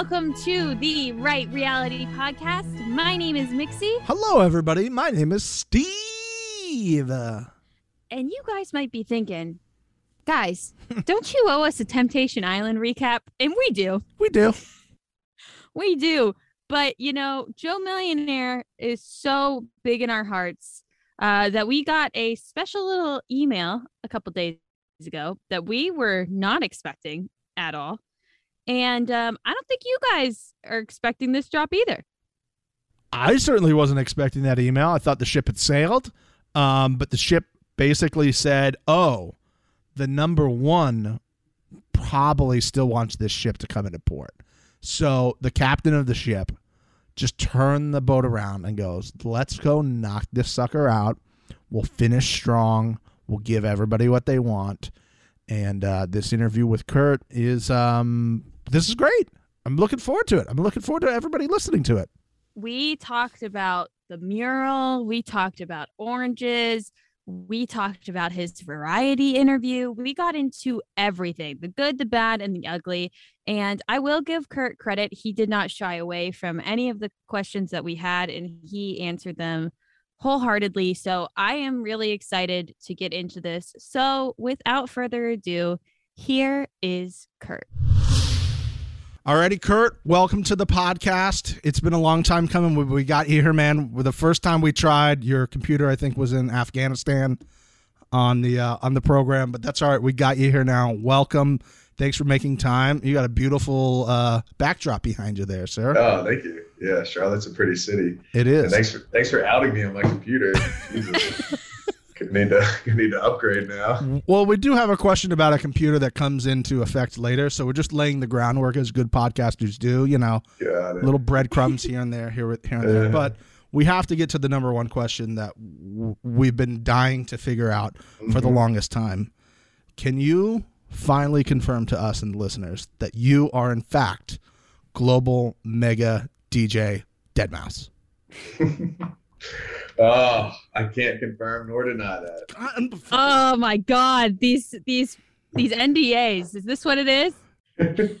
welcome to the Right Reality Podcast. My name is Mixie, Hello, everybody. My name is Steve. And you guys might be thinking, guys, don't you owe us a Temptation Island recap? And we do. we do. We do. But, you know, Joe Millionaire is so big in our hearts uh, that we got a special little email a couple days ago that we were not expecting at all. And um, I don't think you guys are expecting this drop either. I certainly wasn't expecting that email. I thought the ship had sailed, um, but the ship basically said, "Oh, the number one probably still wants this ship to come into port." So the captain of the ship just turned the boat around and goes, "Let's go knock this sucker out. We'll finish strong. We'll give everybody what they want." And uh, this interview with Kurt is um, this is great. I'm looking forward to it. I'm looking forward to everybody listening to it. we talked about the mural, we talked about oranges, we talked about his variety interview. We got into everything the good, the bad, and the ugly. And I will give Kurt credit. He did not shy away from any of the questions that we had, and he answered them wholeheartedly. So I am really excited to get into this. So without further ado, here is Kurt. Alrighty, Kurt, welcome to the podcast. It's been a long time coming. We, we got you here, man. The first time we tried, your computer, I think, was in Afghanistan on the uh, on the program, but that's all right. We got you here now. Welcome. Thanks for making time. You got a beautiful uh, backdrop behind you there, sir. Oh, thank you. Yeah, Charlotte's a pretty city. It is. And thanks for thanks for outing me on my computer. Need to need to upgrade now. Well, we do have a question about a computer that comes into effect later, so we're just laying the groundwork as good podcasters do. You know, little breadcrumbs here and there, here, with- here and there. Yeah. But we have to get to the number one question that w- we've been dying to figure out for the Mhm. longest time. Can you finally confirm to us and the listeners that you are, in fact, global mega DJ Deadmau5? oh, I can't confirm nor deny that. Oh my God. These, these, these NDAs. Is this what it is?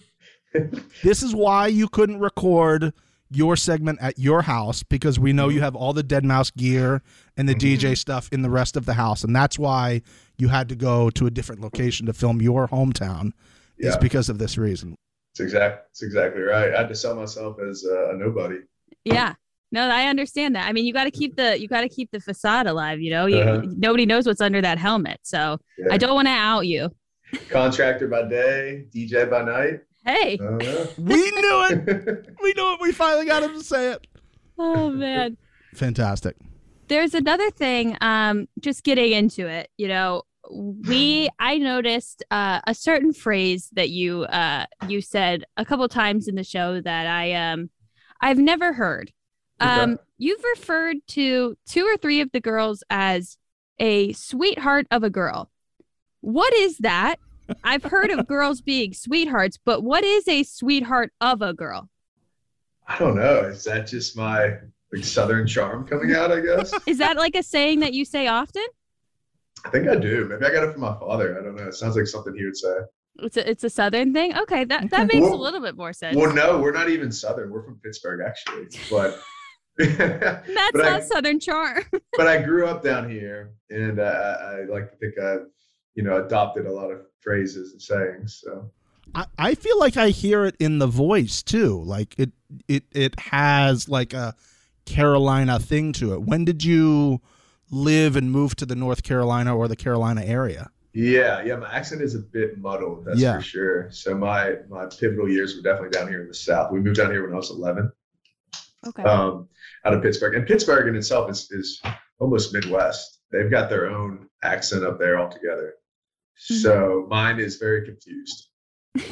This is why you couldn't record your segment at your house because we know you have all the Deadmau5 gear and the DJ stuff in the rest of the house, and that's why you had to go to a different location to film your hometown. Is Yeah. because of this reason. It's exact. It's exactly right. I had to sell myself as uh, a nobody. Yeah. No, I understand that. I mean, you got to keep the you got to keep the facade alive. You know, you, Uh-huh. nobody knows what's under that helmet. So Yeah. I don't want to out you. Contractor by day, DJ by night. Hey. I don't. We knew it. we knew it. We finally got him to say it. Oh man. Fantastic. There's another thing. Um, just getting into it. You know, we I noticed uh, a certain phrase that you uh you said a couple times in the show that I um I've never heard. Um, Okay. you've referred to two or three of the girls as a sweetheart of a girl. What is that? I've heard of girls being sweethearts, but what is a sweetheart of a girl? I don't know. Is that just my like southern charm coming out? I guess. Is that like a saying that you say often? I think I do. Maybe I got it from my father. I don't know. It sounds like something he would say. It's a, it's a southern thing. Okay, that that makes a little bit more sense. Well, no, we're not even southern. We're from Pittsburgh, actually. But That's but I- not southern charm. but I grew up down here, and uh, I, I like to think I've you know adopted a lot of phrases and sayings. So I, I feel like I hear it in the voice too. Like it it it has like a Carolina thing to it. When did you live and move to the North Carolina or the Carolina area? yeah, yeah, my accent is a bit muddled. That's Yeah. for sure. So my my pivotal years were definitely down here in the South. We moved down here when I was 11, Okay. um, out of Pittsburgh, and Pittsburgh in itself is is almost Midwest. They've got their own accent up there altogether. So mine is very confused.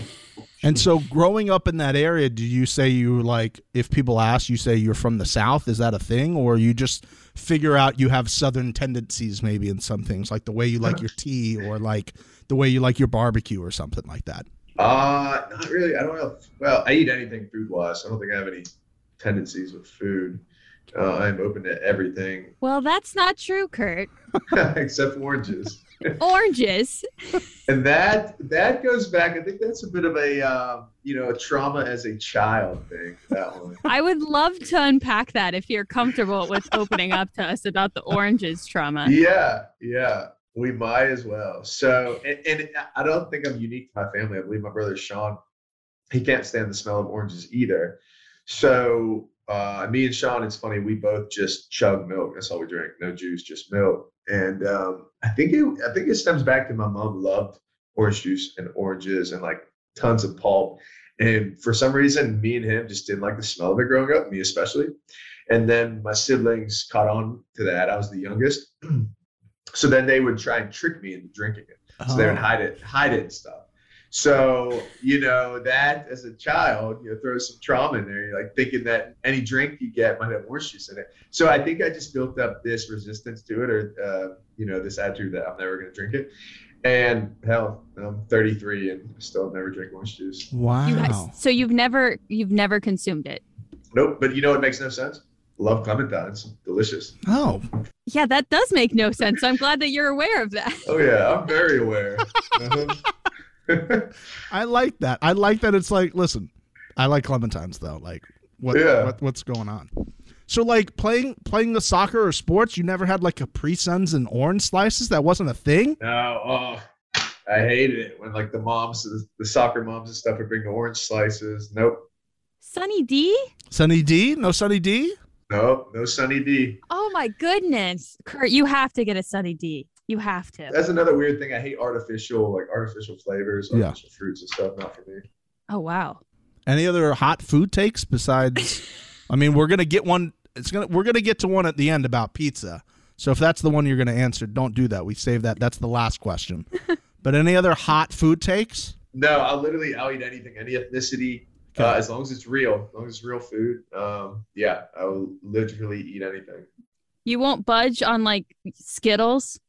And so growing up in that area, do you say you like if people ask you say you're from the south, is that a thing or you just figure out you have southern tendencies maybe in some things like the way you like your tea or like the way you like your barbecue or something like that? Uh, not really. I don't know. Well, I eat anything food wise. I don't think I have any tendencies with food. Uh, I'm open to everything well, that's not true, Kurt. except oranges. Oranges. and that that goes back. I think that's a bit of a uh, you know a trauma as a child thing. That one. I would love to unpack that if you're comfortable with opening up to us about the oranges trauma. Yeah, yeah, we might as well. So, and, and I don't think I'm unique to my family. I believe my brother Sean, he can't stand the smell of oranges either. So, uh, me and Sean, it's funny, we both just chug milk. That's all we drink. No juice, just milk. And um, I think it, I think it stems back to my mom loved orange juice and oranges and like tons of pulp. And for some reason, me and him just didn't like the smell of it growing up, me especially. And then my siblings caught on to that. I was the youngest. so then they would try and trick me into drinking it. So they would Oh. hide it, hide it and stuff. So, you know, that as a child, you know, throw some trauma in there. You're like thinking that any drink you get might have orange juice in it. So I think I just built up this resistance to it or, uh, you know, this attitude that I'm never going to drink it. And hell, I'm 33 and still have never drank orange juice. Wow. You ha- so you've never you've never consumed it. Nope. But you know it makes no sense? Love clementines. Delicious. oh, Yeah, that does make no sense. I'm glad that you're aware of that. Oh, yeah. I'm very aware. Uh-huh. I like that. I like that. It's like, listen, I like clementines though. Like, what, Yeah. what what's going on? So, like playing playing the soccer or sports, you never had like Capri Suns and orange slices. That wasn't a thing. No, oh, I hated it when like the moms, the, the soccer moms and stuff would bring the orange slices. Nope, Sunny D? Sunny D, no Sunny D. nope, no Sunny D. Oh my goodness. Kurt, you have to get a Sunny D. You have to. That's another weird thing. I hate artificial, like artificial flavors, Yeah. artificial fruits and stuff. Not for me. Oh wow. Any other hot food takes besides? I mean, we're gonna get one. It's gonna we're gonna get to one at the end about pizza. So if that's the one you're gonna answer, don't do that. We save that. That's the last question. but any other hot food takes? No, I'll literally I'll eat anything, any ethnicity, Okay. uh, as long as it's real, as long as it's real food. Um, yeah, I will literally eat anything. You won't budge on like Skittles?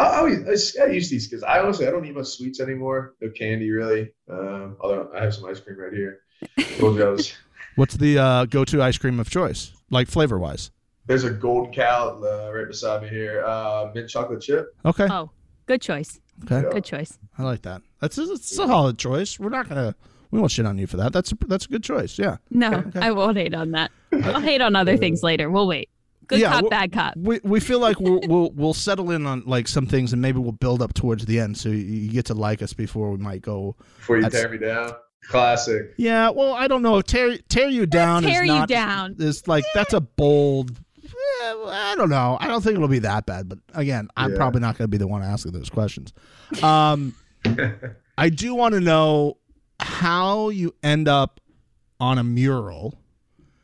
Oh, I, I used these because I honestly I don't eat much sweets anymore. No candy really. Um, although I have some ice cream right here. Gold Joe's. What's the uh, go-to ice cream of choice, like flavor-wise? There's a golden cow uh, right beside me here. Uh, mint chocolate chip. Okay, Oh, good choice. okay, Yeah. Good choice. I like that. That's a, that's a solid choice. We're not gonna we won't shit on you for that. That's a, that's a good choice. Yeah. No, I won't hate on that. I'll hate on other things later. We'll wait. Good Yeah, cop, bad cop. We we feel like we'll we'll we'll settle in on like some things and maybe we'll build up towards the end so you, you get to like us before we might go. Before you tear me down. Classic. Yeah. Well, I don't know. Tear tear you down. Tear is you not, down. Is like that's a bold. eh, I don't know. I don't think it'll be that bad. But again, I'm Yeah. probably not going to be the one asking those questions. Um. I do want to know how you end up on a mural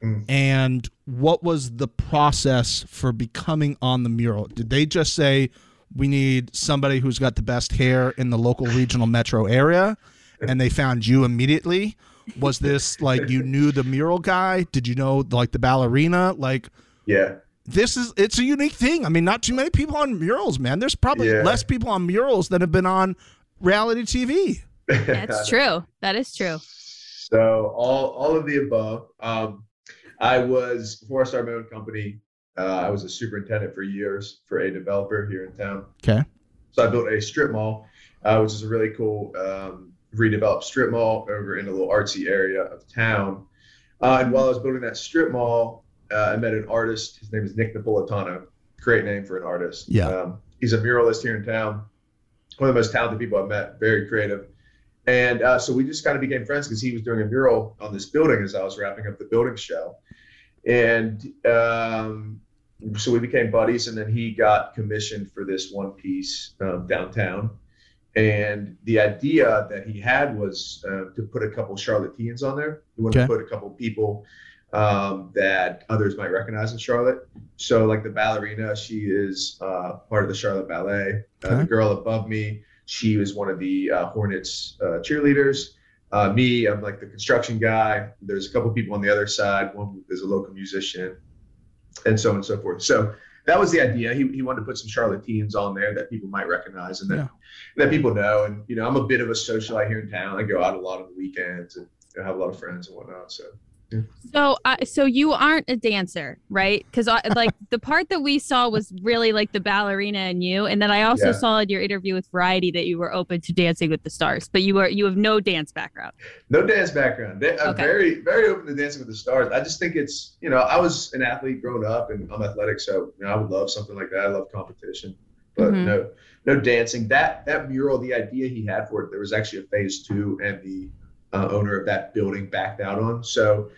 Mm. and what was the process for becoming on the mural? Did they just say we need somebody who's got the best hair in the local regional metro area and they found you immediately? Was this like you knew the mural guy? Did you know like the ballerina? Like yeah. this is it's a unique thing. I mean, not too many people on murals, man. There's probably Yeah. less people on murals than have been on reality TV. That's true. That is true. So all all of the above. Um, I was before I started my own company. Uh, I was a superintendent for years for a developer here in town. Okay. So I built a strip mall, uh, which is a really cool um, redeveloped strip mall over in a little artsy area of town. Uh, and while I was building that strip mall, uh, I met an artist. His name is Nick Napolitano. Great name for an artist. Yeah. Um, he's a muralist here in town. One of the most talented people I've met. Very creative. And uh, so we just kind of became friends because he was doing a mural on this building as I was wrapping up the building show. And um, so we became buddies, and then he got commissioned for this one piece um, downtown. And the idea that he had was uh, to put a couple Charlotteans on there. He wanted Okay. to put a couple people um, that others might recognize in Charlotte. So, like the ballerina, she is uh, part of the Charlotte Ballet. Uh, Okay. The girl above me, she was one of the uh, Hornets uh, cheerleaders. Uh, me, I'm like the construction guy. There's a couple people on the other side. One is a local musician, and so on and so forth. So that was the idea. He, he wanted to put some Charlotteans on there that people might recognize and that, Yeah. that people know. And you know, I'm a bit of a socialite here in town. I go out a lot on the weekends and you know, have a lot of friends and whatnot. So So, uh, so you aren't a dancer, right? Because like the part that we saw was really like the ballerina and you, and then I also Yeah. saw in your interview with Variety that you were open to Dancing with the Stars, but you are you have no dance background. No dance background. I'm Okay. very, very open to dancing with the stars. I just think it's, you know, I was an athlete growing up and I'm athletic, so you know, I would love something like that. I love competition, but Mhm. no, no dancing. That that mural, the idea he had for it, there was actually a phase two, and the uh, owner of that building backed out on. So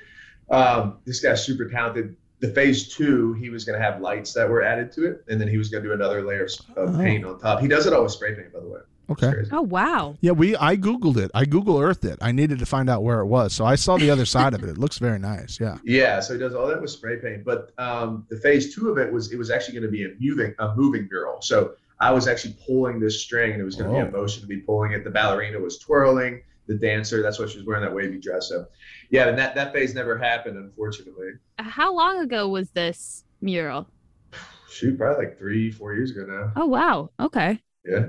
um, this guy's super talented. The phase two, he was going to have lights that were added to it, and then he was going to do another layer of, of Oh. paint on top. He does it all with spray paint, by the way. Okay. Oh wow! Yeah, we I googled it. I Google Earthed it. I needed to find out where it was, so I saw the other side of it. It looks very nice. Yeah. Yeah, so he does all that with spray paint. But um, the phase two of it was it was actually going to be a moving a moving mural. So I was actually pulling this string, and it was going to Oh. be a motion to be pulling it. The ballerina was twirling. The dancer, that's why she was wearing that wavy dress. So yeah, and that that phase never happened, unfortunately. How long ago was this mural? Shoot, probably like three, four years ago now. Oh wow. Okay. Yeah,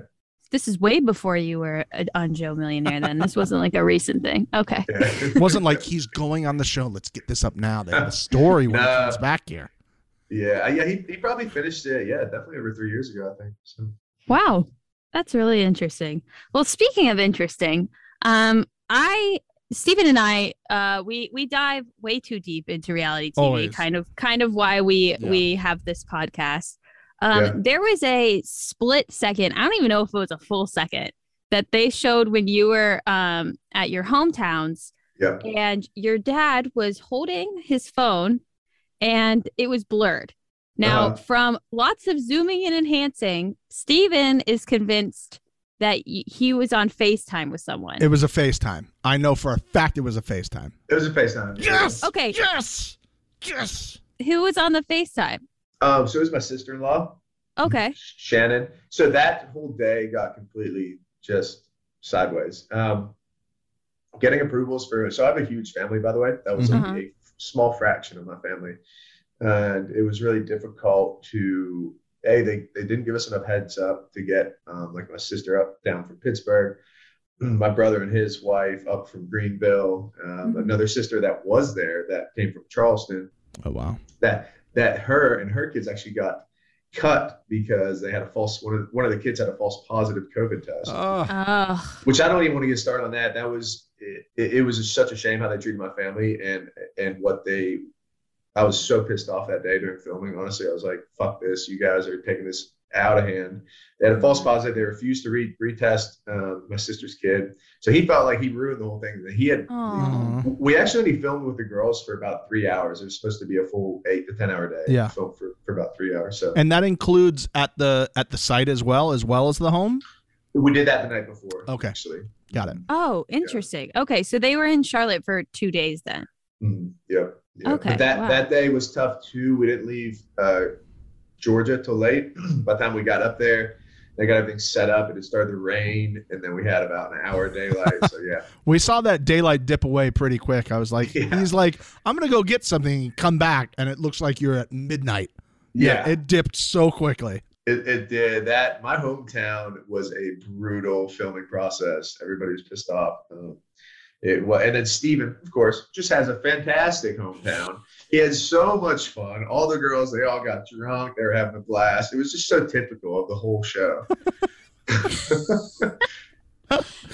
This is way before you were a- on Joe Millionaire. Then this wasn't like a recent thing. Okay. yeah. It wasn't like he's going on the show. Let's get this up now. They have a story when he comes back here. yeah, yeah. He, he probably finished it. Yeah, definitely over three years ago, I think. So Wow. That's really interesting. Well, speaking of interesting, um, I Stephen and I, uh, we we dive way too deep into reality TV. Always. Kind of, kind of why we Yeah. we have this podcast. Um, Yeah. There was a split second. I don't even know if it was a full second that they showed when you were um at your hometowns, yeah, and your dad was holding his phone, and it was blurred. Now, Uh-huh. from lots of zooming and enhancing, Stephen is convinced that y- he was on FaceTime with someone. It was a FaceTime. I know for a fact it was a FaceTime. it was a FaceTime. Yes. Okay. Yes. Yes. Who was on the FaceTime? Um, so it was my sister-in-law. Okay. Shannon. So that whole day got completely just sideways. Um, getting approvals for so I have a huge family, by the way. That was Mhm. only a small fraction of my family, and it was really difficult to. A, they, they didn't give us enough heads up to get um, like my sister up down from Pittsburgh, my brother and his wife up from Greenville, um, Mhm. another sister that was there that came from Charleston, Oh wow. that that her and her kids actually got cut because they had a false one of one of the kids had a false positive COVID test, Oh. Oh, which I don't even want to get started on that. That was it, it was such a shame how they treated my family and and what they. I was so pissed off that day during filming. Honestly, I was like, "Fuck this! You guys are taking this out of hand." They had a false positive. They refused to re- retest uh, my sister's kid, so he felt like he ruined the whole thing. He had oh. we actually only filmed with the girls for about three hours. It was supposed to be a full eight to ten hour day. Yeah. Filmed for, for about three hours. So And that includes at the at the site as well, as well as the home. we did that the night before. Okay. Actually. Got it. Oh, interesting. Okay, so they were in Charlotte for two days then. Mhm. Yep. Yep. Okay, But that wow. that day was tough too. We didn't leave uh, Georgia till late. By the time we got up there, they got everything set up. and It started to rain, and then we had about an hour daylight. so yeah. We saw that daylight dip away pretty quick. I was like, Yeah. he's like, I'm gonna go get something, come back, and it looks like you're at midnight. Yeah. it dipped so quickly. It, it did that. My hometown was a brutal filming process. Everybody was pissed off. Um, it was, and then Steven, of course, just has a fantastic hometown. He had so much fun. All the girls, they all got drunk. They were having a blast. It was just so typical of the whole show.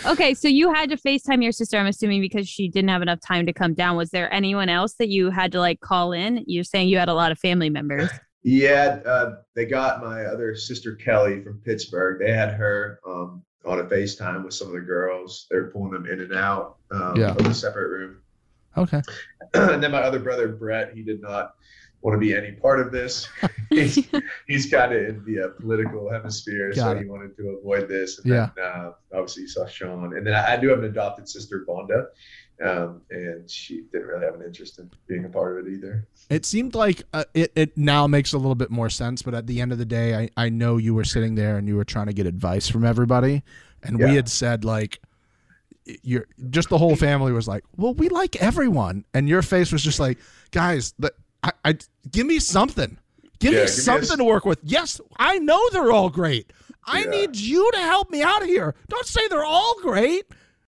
Okay, so you had to FaceTime your sister, I'm assuming, because she didn't have enough time to come down. Was there anyone else that you had to like call in? You're saying you had a lot of family members. Yeah, uh, they got my other sister Kelly from Pittsburgh. They had her um, on a FaceTime with some of the girls. They were pulling them in and out um, Yeah. of a separate room. Okay. and then my other brother Brett, he did not want to be any part of this. he's he's kind of in the uh, political hemisphere, so it. he wanted to avoid this. And Yeah. then, uh, obviously, you saw Sean, and then I, I do have an adopted sister, Vonda, um, and she didn't really have an interest in being a part of it either. It seemed like uh, it, it now makes a little bit more sense, but at the end of the day, I, I know you were sitting there and you were trying to get advice from everybody. And we had said, like, you're just the whole family was like, well, we like everyone. And your face was just like, guys, the, I, I, give me something. Give Yeah, me give me something s- to work with. Yes, I know they're all great. I Yeah. need you to help me out of here. Don't say they're all great.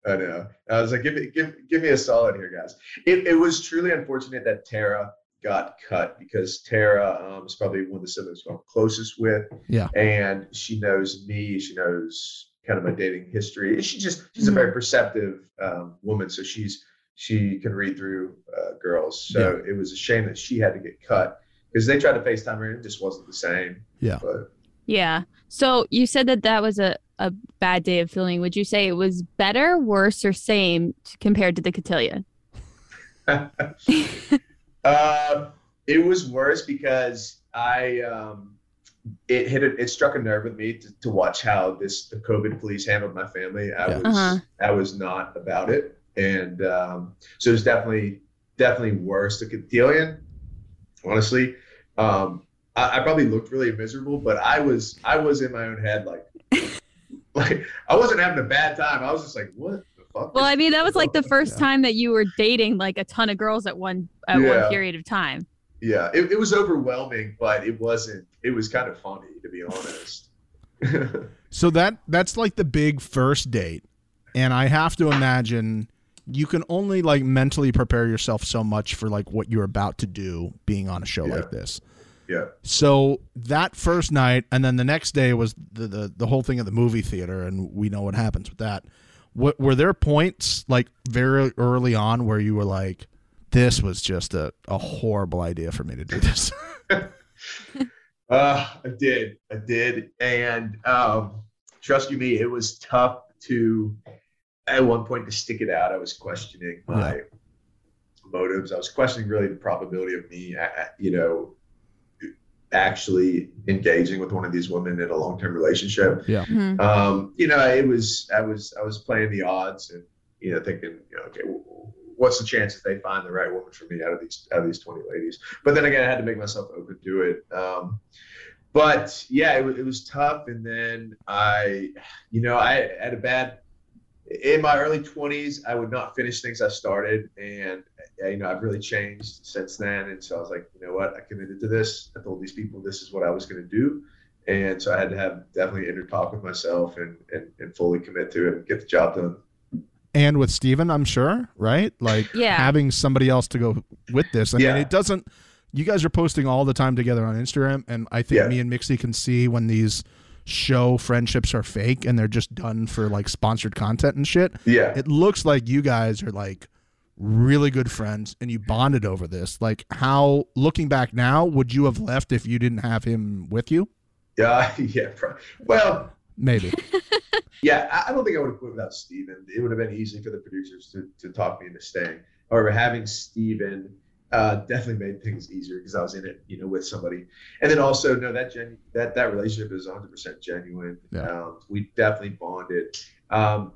I know. I was like, give me, give, give me a solid here, guys. It, it was truly unfortunate that Tara got cut because Tara um, is probably one of the siblings I'm closest with. Yeah. And she knows me. She knows kind of my dating history. She just she's a very perceptive um, woman, so she's she can read through uh, girls. So it was a shame that she had to get cut because they tried to FaceTime her and it just wasn't the same. Yeah. But Yeah. So you said that that was a, a bad day of filming. Would you say it was better, worse, or same compared to the cotillion? Uh, it was worse because I um, it hit a, it struck a nerve with me to, to watch how this the COVID police handled my family. I Yeah. was Uh-huh. I was not about it, and um, so it was definitely definitely worse. The Cotillion, honestly, um, I, I probably looked really miserable, but I was I was in my own head like like I wasn't having a bad time. I was just like, what the fuck? Well, I mean, that was like the first Yeah. time that you were dating like a ton of girls at one at Yeah. one period of time. yeah it, it was overwhelming but it wasn't it was kind of funny to be honest So that that's like the big first date, and I have to imagine you can only like mentally prepare yourself so much for like what you're about to do being on a show Yeah. like this. Yeah. So that first night, and then the next day was the the, the whole thing at the movie theater, and we know what happens with that. What were there points like very early on where you were like, "This was just a, a horrible idea for me to do this"? uh i did. I did. And um trust you me it was tough to at one point to stick it out. I was questioning my motives. I was questioning really the probability of me you know actually engaging with one of these women in a long-term relationship Mhm. um, you know, it was I was I was playing the odds and you know thinking, you know, okay, what's the chance that they find the right woman for me out of these out of these twenty ladies? But then again, I had to make myself open to it. Um, but yeah, it, wa- it was tough. And then I, you know, I had a bad in my early twenties. I would not finish things I started, and Uh, you know, I've really changed since then. And so I was like, you know what, I committed to this. I told these people this is what I was going to do and so I had to have definitely inner talk with myself and, and and fully commit to it and get the job done. and with Steven, I'm sure, right? Like Yeah. having somebody else to go with this. I Yeah. mean, it doesn't. You guys are posting all the time together on Instagram, and I think Yeah. me and Mixie can see when these show friendships are fake and they're just done for like sponsored content and shit. Yeah, It looks like you guys are like really good friends and you bonded over this. Like, how looking back now, would you have left if you didn't have him with you? yeah, yeah. pro- Well, Maybe. yeah. I, I don't think I would have quit without Steven. It would have been easy for the producers to to talk me into staying. However, having Steven uh, definitely made things easier because I was in it, you know, with somebody. And then also, no, that gen- that that relationship is 100 percent genuine. Yeah. Um, we definitely bonded. Um,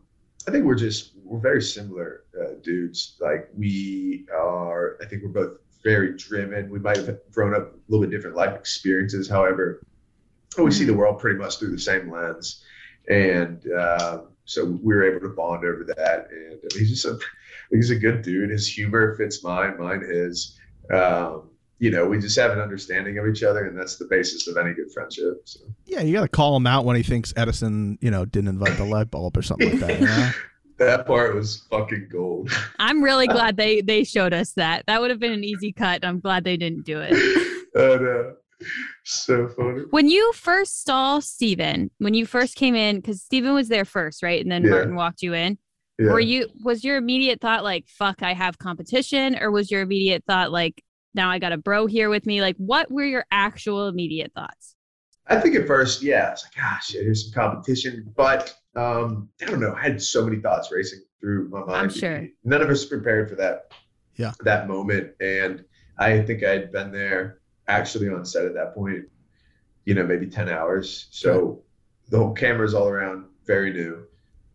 I think we're just we're very similar uh, dudes. Like we are. I think we're both very driven. We might have grown up a little bit different life experiences. However, we see the world pretty much through the same lens, and uh, so we were able to bond over that. And I mean, he's just a he's a good dude. His humor fits mine, mine his. Um, you know, we just have an understanding of each other, and that's the basis of any good friendship. So. Yeah, you got to call him out when he thinks Edison, you know, didn't invite the light bulb or something like that. You know? That part was fucking gold. I'm really glad they they showed us that. That would have been an easy cut. I'm glad they didn't do it. and, uh, so funny. When you first saw Steven, when you first came in, because Steven was there first, right? And then Yeah. Martin walked you in. Yeah. Were you was your immediate thought like, fuck, I have competition? Or was your immediate thought like, now I got a bro here with me? Like, what were your actual immediate thoughts? I think at first, yeah, I was like, gosh, shit, here's some competition. But um, I don't know. I had so many thoughts racing through my mind. I'm sure. None of us prepared for that. Yeah. That moment, and I think I'd been there actually on set at that point. You know, maybe ten hours. So the whole camera's all around, very new.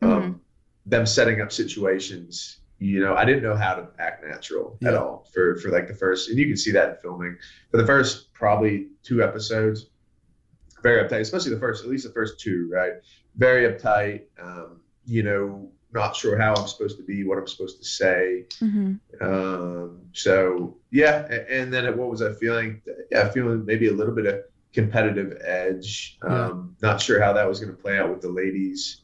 Mm-hmm. Um, them setting up situations. You know, I didn't know how to act natural at all for for like the first, and you can see that in filming for the first probably two episodes very uptight, especially the first, at least the first two, right? Very uptight. Um, you know, not sure how I'm supposed to be, what I'm supposed to say. Mm-hmm. Um, so yeah, and then what was I feeling? Yeah, feeling maybe a little bit of competitive edge. Um, Not sure how that was going to play out with the ladies.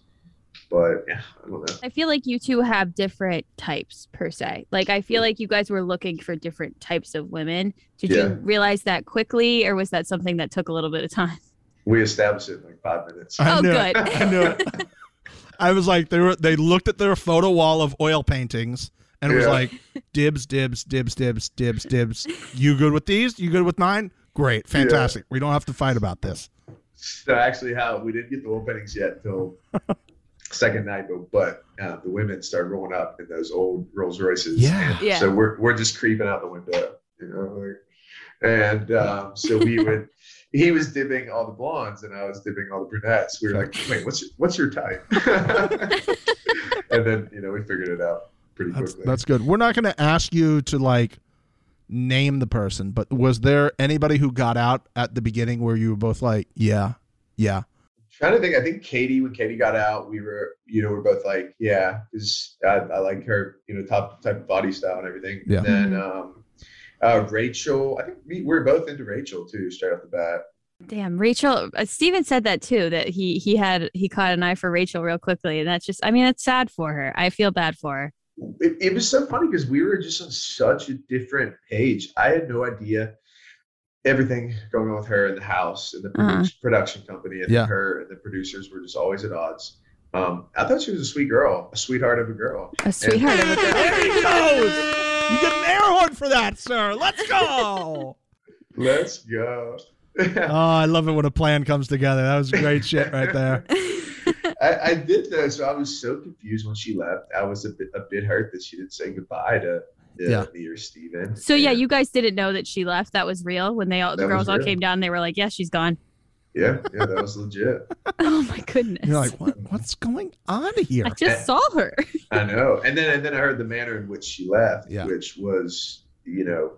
But yeah, I don't know. I feel like you two have different types per se. Like I feel like you guys were looking for different types of women. Did Yeah. you realize that quickly or was that something that took a little bit of time? We established it in like five minutes. I Oh, knew good. It. I knew it. I was like, they were. They looked at their photo wall of oil paintings, and it was like, dibs, dibs, dibs, dibs, dibs, dibs. You good with these? You good with mine? Great, fantastic. We don't have to fight about this. So actually, how we didn't get the old paintings yet until second night, but but uh, the women started rolling up in those old Rolls Royces. Yeah. Yeah. So we're we're just creeping out the window, you know, and um, so we would. He was dibbing all the blondes, and I was dibbing all the brunettes. We were like, "Wait, what's your, what's your type?" and then you know we figured it out pretty That's quickly. that's good. We're not going to ask you to like name the person, but was there anybody who got out at the beginning where you were both like, yeah, yeah, trying to think. I think Katie, when Katie got out, we were, you know, we're both like, yeah, because I, I like her, you know, top type of body style and everything. Yeah. And then um, uh, Rachel, I think we, we're both into Rachel too, straight off the bat. Damn, Rachel. Uh, Steven said that too. That he he had he caught an eye for Rachel real quickly, and that's just. I mean, it's sad for her. I feel bad for her. It, it was so funny because we were just on such a different page. I had no idea everything going on with her in the house and the Uh-huh. production company and Yeah. her and the producers were just always at odds. Um, I thought she was a sweet girl, a sweetheart of a girl. A sweetheart of a girl. There he goes. You get an air horn for that, sir. Let's go. Let's go. oh, I love it when a plan comes together. That was great shit right there. I, I did though, so I was so confused when she left. I was a bit a bit hurt that she didn't say goodbye to Yeah. me or Steven. So yeah, And- you guys didn't know that she left. That was real when they all the That girls all real. came down. They were like, "Yeah, she's gone." yeah, yeah, that was legit. Oh my goodness! You're like, what? What's going on here? I just saw her. I know. And then and then I heard the manner in which she left, Yeah. which was you know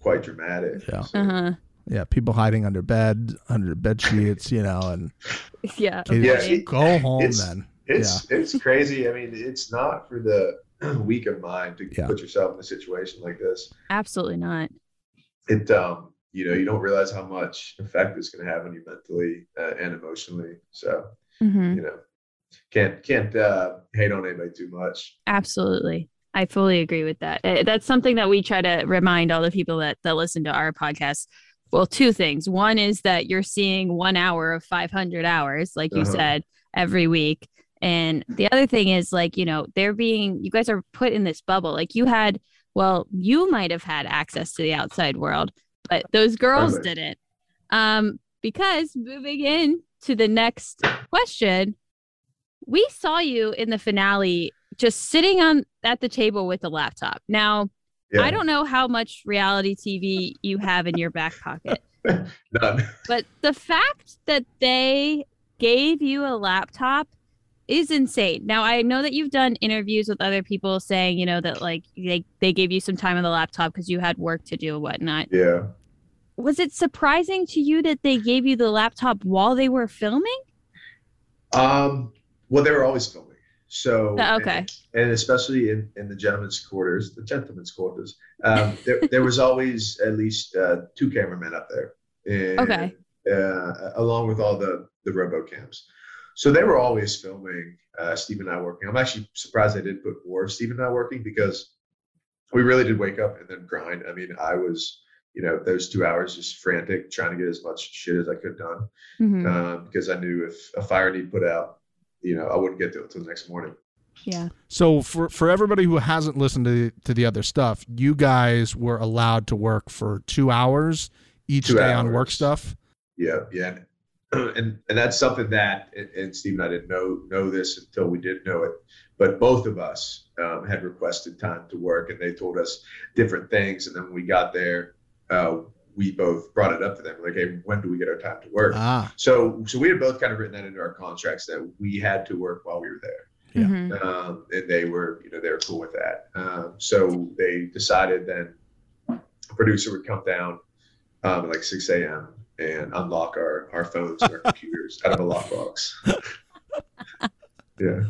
quite dramatic. Yeah. So- Uh huh. Yeah, people hiding under bed, under bed sheets, you know, and Yeah. Katie, Yeah, it- go home it's- then. It's it's crazy. I mean, it's not for the weak of mind to Yeah. put yourself in a situation like this. Absolutely not. It um you know you don't realize how much effect it's going to have on you mentally uh, and emotionally. So hmm you know can't can't uh, hate on anybody too much. Absolutely. I fully agree with that. Uh, That's something that we try to remind all the people that, that listen to our podcast. Well, two things. One is that you're seeing one hour of 500 hours, like you Uh-huh. said, every week. And the other thing is, like, you know, they're being, you guys are put in this bubble. Like, you had, well, you might have had access to the outside world, but those girls Totally. didn't. Um, because moving in to the next question, we saw you in the finale just sitting on at the table with the laptop. Now, Yeah, I don't know how much reality TV you have in your back pocket, none. but the fact that they gave you a laptop is insane. Now, I know that you've done interviews with other people saying, you know, that like they, they gave you some time on the laptop because you had work to do and whatnot. Yeah. Was it surprising to you that they gave you the laptop while they were filming? Um. Well, they were always filming. So Uh, okay. and, and especially in, in the gentlemen's quarters, the gentlemen's quarters, um, there, there was always at least uh, two cameramen up there. And, Okay. Uh, along with all the the RoboCams, so they were always filming. Uh, Steve and I working. I'm actually surprised they didn't put more of Steve and I working because we really did wake up and then grind. I mean, I was, you know, those two hours just frantic trying to get as much shit as I could done Mhm. um, because I knew if a fire need put out, you know, I wouldn't get to it until the next morning. yeah. So for for everybody who hasn't listened to to the other stuff, you guys were allowed to work for two hours each Two day on work stuff. Yeah, yeah, and, and and that's something that and, and Steve and I didn't know know this until we did know it, but both of us um, had requested time to work, and they told us different things, and then when we got there, uh, we both brought it up to them like, hey, when do we get our time to work? Ah, So so we had both kind of written that into our contracts that we had to work while we were there. Yeah. Mhm. um, and they were, you know, they were cool with that. Um, so they decided then a producer would come down um, at like 6 a.m. and unlock our, our phones and our computers out of a lockbox. yeah,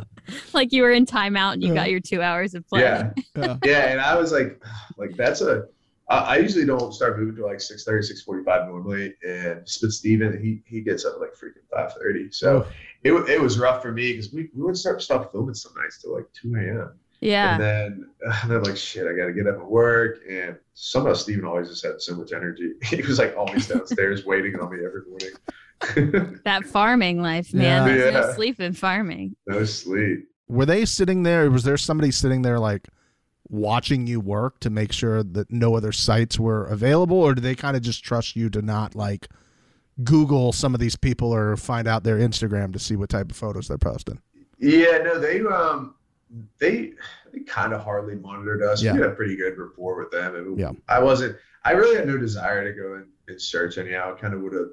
Like you were in timeout and you Yeah. got your two hours of play. yeah, yeah. yeah. And I was like, like that's a. I, I usually don't start moving to like 6.30, 6.45 normally. And but Steven, he he gets up at like freaking 5.30. So it, it was rough for me because we, we would start stop filming some nights till like 2 a.m. Yeah. And then and then like shit, I gotta get up and work. And somehow Steven always just had so much energy. He was like always downstairs waiting on me every morning. that farming life, man. Yeah. There's no sleep in farming. no sleep. Were they sitting there? Was there somebody sitting there like watching you work to make sure that no other sites were available, or do they kind of just trust you to not like Google some of these people or find out their Instagram to see what type of photos they're posting? Yeah, no, they um they they kind of hardly monitored us. Yeah. We had a pretty good rapport with them. And Yeah. I wasn't I really had no desire to go and, and search anyhow. It kind of would have,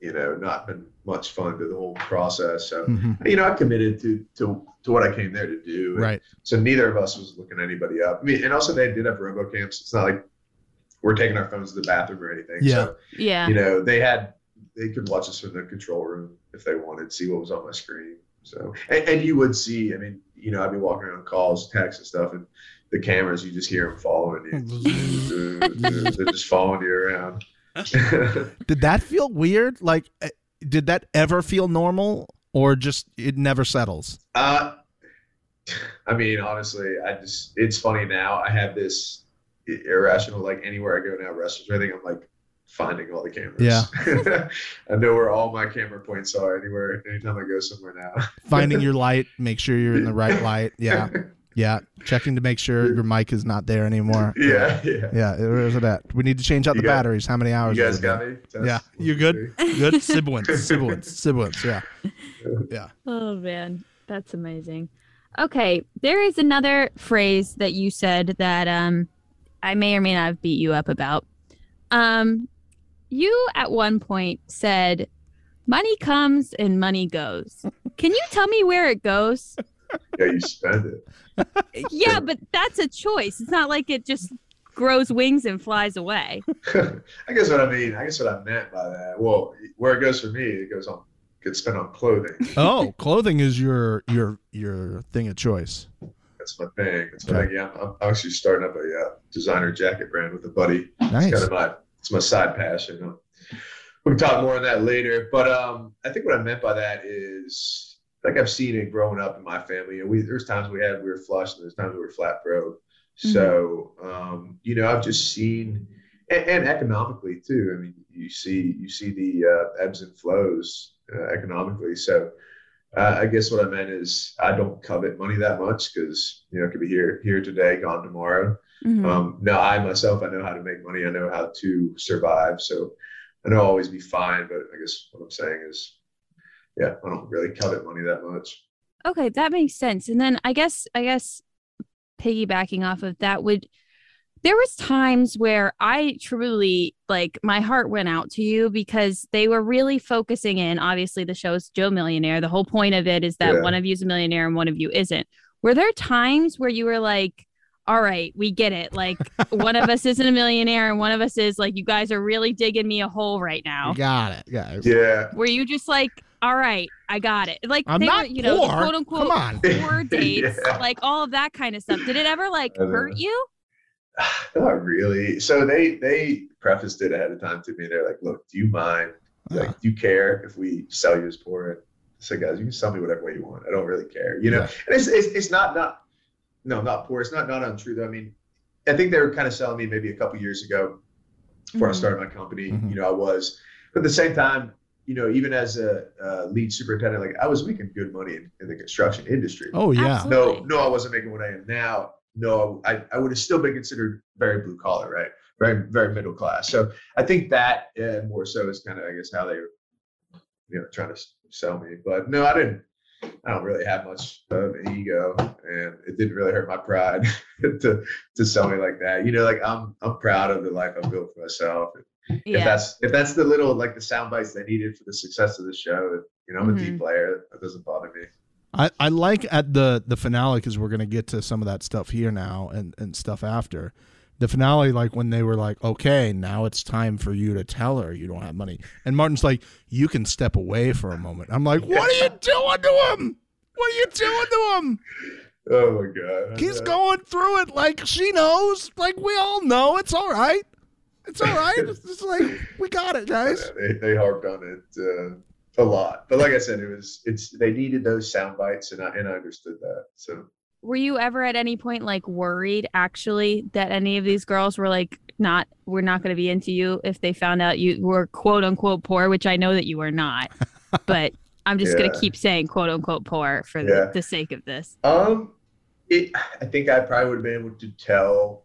you know, not been much fun to the whole process. So Mhm. you know, I committed to to to what I came there to do. And Right. So neither of us was looking anybody up. I mean, and also they did have RoboCams. It's not like we're taking our phones to the bathroom or anything. Yeah. So Yeah. you know, they had they could watch us from the control room if they wanted, see what was on my screen. So and, and you would see, I mean, you know, I'd be walking around calls, texts and stuff, and the cameras, you just hear them following you. They're just following you around. Did that feel weird? Like, eh, did that ever feel normal, or just it never settles? uh, I mean, honestly, I just it's funny now. I have this irrational like anywhere I go now, restaurants or anything, I'm like finding all the cameras. Yeah. I know where all my camera points are anywhere anytime I go somewhere now. Finding your light, make sure you're in the right light. Yeah, yeah. Checking to make sure your mic is not there anymore. yeah, yeah. Yeah, where is it at? We need to change out You the got- batteries. How many hours? You hours? guys has it been? got me? Test, Yeah, you two, good? Good sibilance, sibilance, sibilance. Yeah. Yeah. Oh man, that's amazing. Okay, there is another phrase that you said that um I may or may not have beat you up about. Um you at one point said money comes and money goes. Can you tell me where it goes? Yeah, you spend it. yeah, but that's a choice. It's not like it just grows wings and flies away. I guess what I mean, I guess what I meant by that. Well, where it goes for me, it goes on gets spent on clothing. Oh, clothing is your your your thing of choice. That's my thing. That's my thing. Yeah, I'm, I'm actually starting up a uh, designer jacket brand with a buddy. Nice. It's kind of my it's my side passion. Um, We can talk more on that later. But um, I think what I meant by that is like I've seen it growing up in my family. And we there's times we had we were flush and there's times we were flat broke. So um, you know, I've just seen and, and economically too. I mean, you see you see the uh, ebbs and flows uh, economically. So uh, I guess what I meant is I don't covet money that much because you know it could be here here today, gone tomorrow. Mhm. Um, now I myself, I know how to make money. I know how to survive. So I know I'll always be fine. But I guess what I'm saying is, yeah, I don't really covet money that much. Okay, that makes sense. And then I guess I guess piggybacking off of that would there was times where I truly like my heart went out to you because they were really focusing in obviously the show's Joe Millionaire. The whole point of it is that Yeah. one of you's a millionaire and one of you isn't. Were there times where you were like all right, we get it. Like one of us isn't a millionaire and one of us is like you guys are really digging me a hole right now. You got it, guys. Yeah. Were you just like, all right, I got it? Like I'm they not were, you know, poor. quote unquote Come on. poor dates, Yeah. like all of that kind of stuff. Did it ever like I know. hurt you? Not really. So they they prefaced it ahead of time to me. They're like, "Look, do you mind? Like, Uh, do you care if we sell you as poor?" And I said, "Guys, you can sell me whatever way you want. I don't really care." You know, Yeah. and it's, it's it's not not no not poor. It's not not untrue though. I mean, I think they were kind of selling me maybe a couple years ago before I Mhm. started my company. Mhm. You know, I was, but at the same time, you know, even as a, uh lead superintendent, like I was making good money in, in the construction industry. oh yeah. Absolutely. No, no, I wasn't making what I am now. No, I, I would have still been considered very blue collar, right? Very, very middle class. So I think that uh, more so is kind of, I guess, how they were, you know, trying to sell me. But no, I didn't. I don't really have much of an ego, and it didn't really hurt my pride to to sell me like that. You know, like I'm I'm proud of the life I've built for myself. If Yeah. that's if that's the little like the sound bites they needed for the success of the show, you know, I'm a deep mm-hmm. player. That doesn't bother me. I, I like at the the finale because we're gonna get to some of that stuff here now and and stuff after the finale. Like when they were like, okay, now it's time for you to tell her you don't have money, and Martin's like, you can step away for a moment. I'm like, what are you doing to him? What are you doing to him? Oh my god. He's going through it like she knows. Like we all know. It's all right. It's all right. It's like we got it, guys. Yeah, they, they harped on it uh, a lot, but like I said, it was it's they needed those sound bites, and I and I understood that. So Were you ever at any point like worried actually that any of these girls were like not we're not going to be into you if they found out you were quote unquote poor, which I know that you are not. but I'm just going to keep saying quote unquote poor for Yeah. the, the sake of this. Um, it. I think I probably would have been able to tell,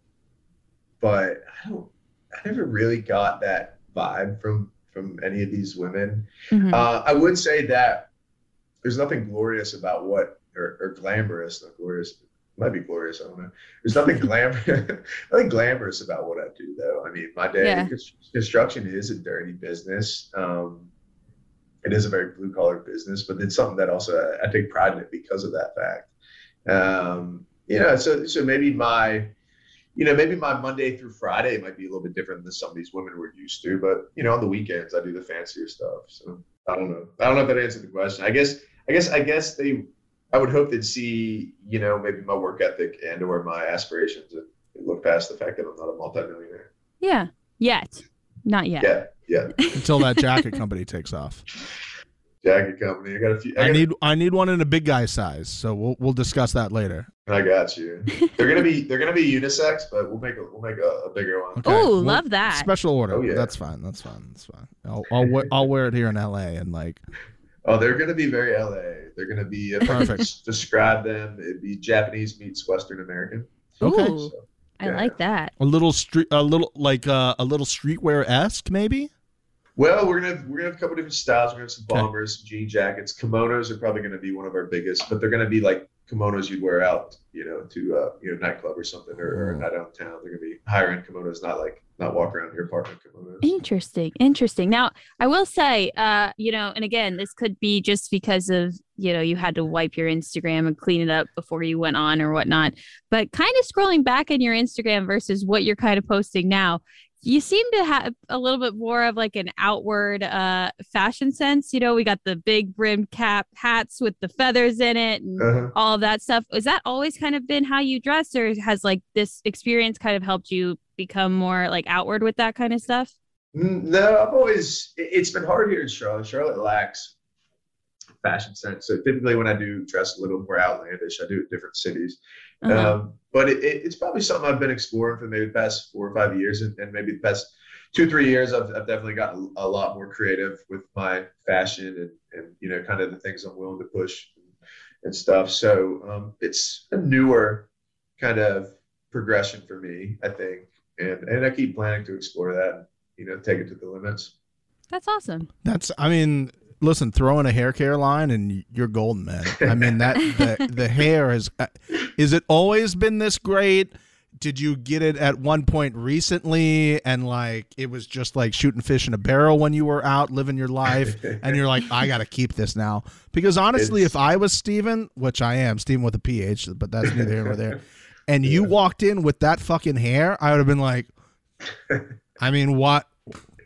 but I don't. I never really got that vibe from from any of these women. Mhm. Uh, I would say that there's nothing glorious about what or, or glamorous, not glorious. Might be glorious. I don't know. There's nothing glamorous, nothing glamorous about what I do, though. I mean, my day Yeah. construction is a dirty business. Um, it is a very blue collar business, but it's something that also I, I take pride in it because of that fact. Um, you know, so so maybe my, you know, maybe my Monday through Friday might be a little bit different than some of these women were used to. But you know, on the weekends I do the fancier stuff. So I don't know. I don't know if that answered the question. I guess I guess I guess they. I would hope they'd see, you know, maybe my work ethic and or my aspirations and look past the fact that I'm not a multimillionaire. Yeah. Yet. Not yet. Yeah, yeah. Until that jacket company takes off. Jacket company. I got a few. I, I got- need I need one in a big guy size. So we'll we'll discuss that later. I got you. They're gonna be they're gonna be unisex, but we'll make a we'll make a, a bigger one. Okay. Oh, We'll- love that. Special order. Oh, yeah. That's fine. That's fine. That's fine. I'll I'll wear, I'll wear it here in L.A. and like Oh, they're gonna be very LA. They're gonna be if Perfect. s- describe them, it'd be Japanese meets Western American. Okay. Ooh, So, I like that. a little street a little like uh, a little streetwear esque maybe. well, we're gonna have, we're gonna have a couple different styles. We're gonna have some bombers, some jean jackets, kimonos are probably gonna be one of our biggest, but they're gonna be like kimonos you'd wear out, you know, to uh, you know nightclub or something, or, or a Mm. night out in town. They're gonna be higher end kimonos, not like not walk around your apartment. Interesting. Interesting. Now, I will say, uh, you know, and again, this could be just because of, you know, you had to wipe your Instagram and clean it up before you went on or whatnot. But kind of scrolling back in your Instagram versus what you're kind of posting now, you seem to have a little bit more of like an outward uh fashion sense. You know, we got the big brimmed cap hats with the feathers in it and Uh-huh. all of that stuff. Is that always kind of been how you dress, or has like this experience kind of helped you become more like outward with that kind of stuff? Mm, No, I've always it- it's been hard here in Charlotte. Charlotte lacks fashion sense. So typically when I do dress a little more outlandish, I do it in different cities. Uh-huh. Um, but it, it, it's probably something I've been exploring for maybe the past four or five years, and, and maybe the past two, three years. I've, I've definitely gotten a, a lot more creative with my fashion and, and you know kind of the things I'm willing to push and stuff. So um, it's a newer kind of progression for me, I think, and and I keep planning to explore that. You know, take it to the limits. That's awesome. That's I mean, listen, throw in a hair care line and you're golden, man. I mean that the the hair is uh, is it always been this great? Did you get it at one point recently and like it was just like shooting fish in a barrel when you were out living your life and you're like I got to keep this now? Because honestly, It's- if I was Steven, which I am, Steven with a PH, but that's neither here nor there. And you walked in with that fucking hair, I would have been like I mean, what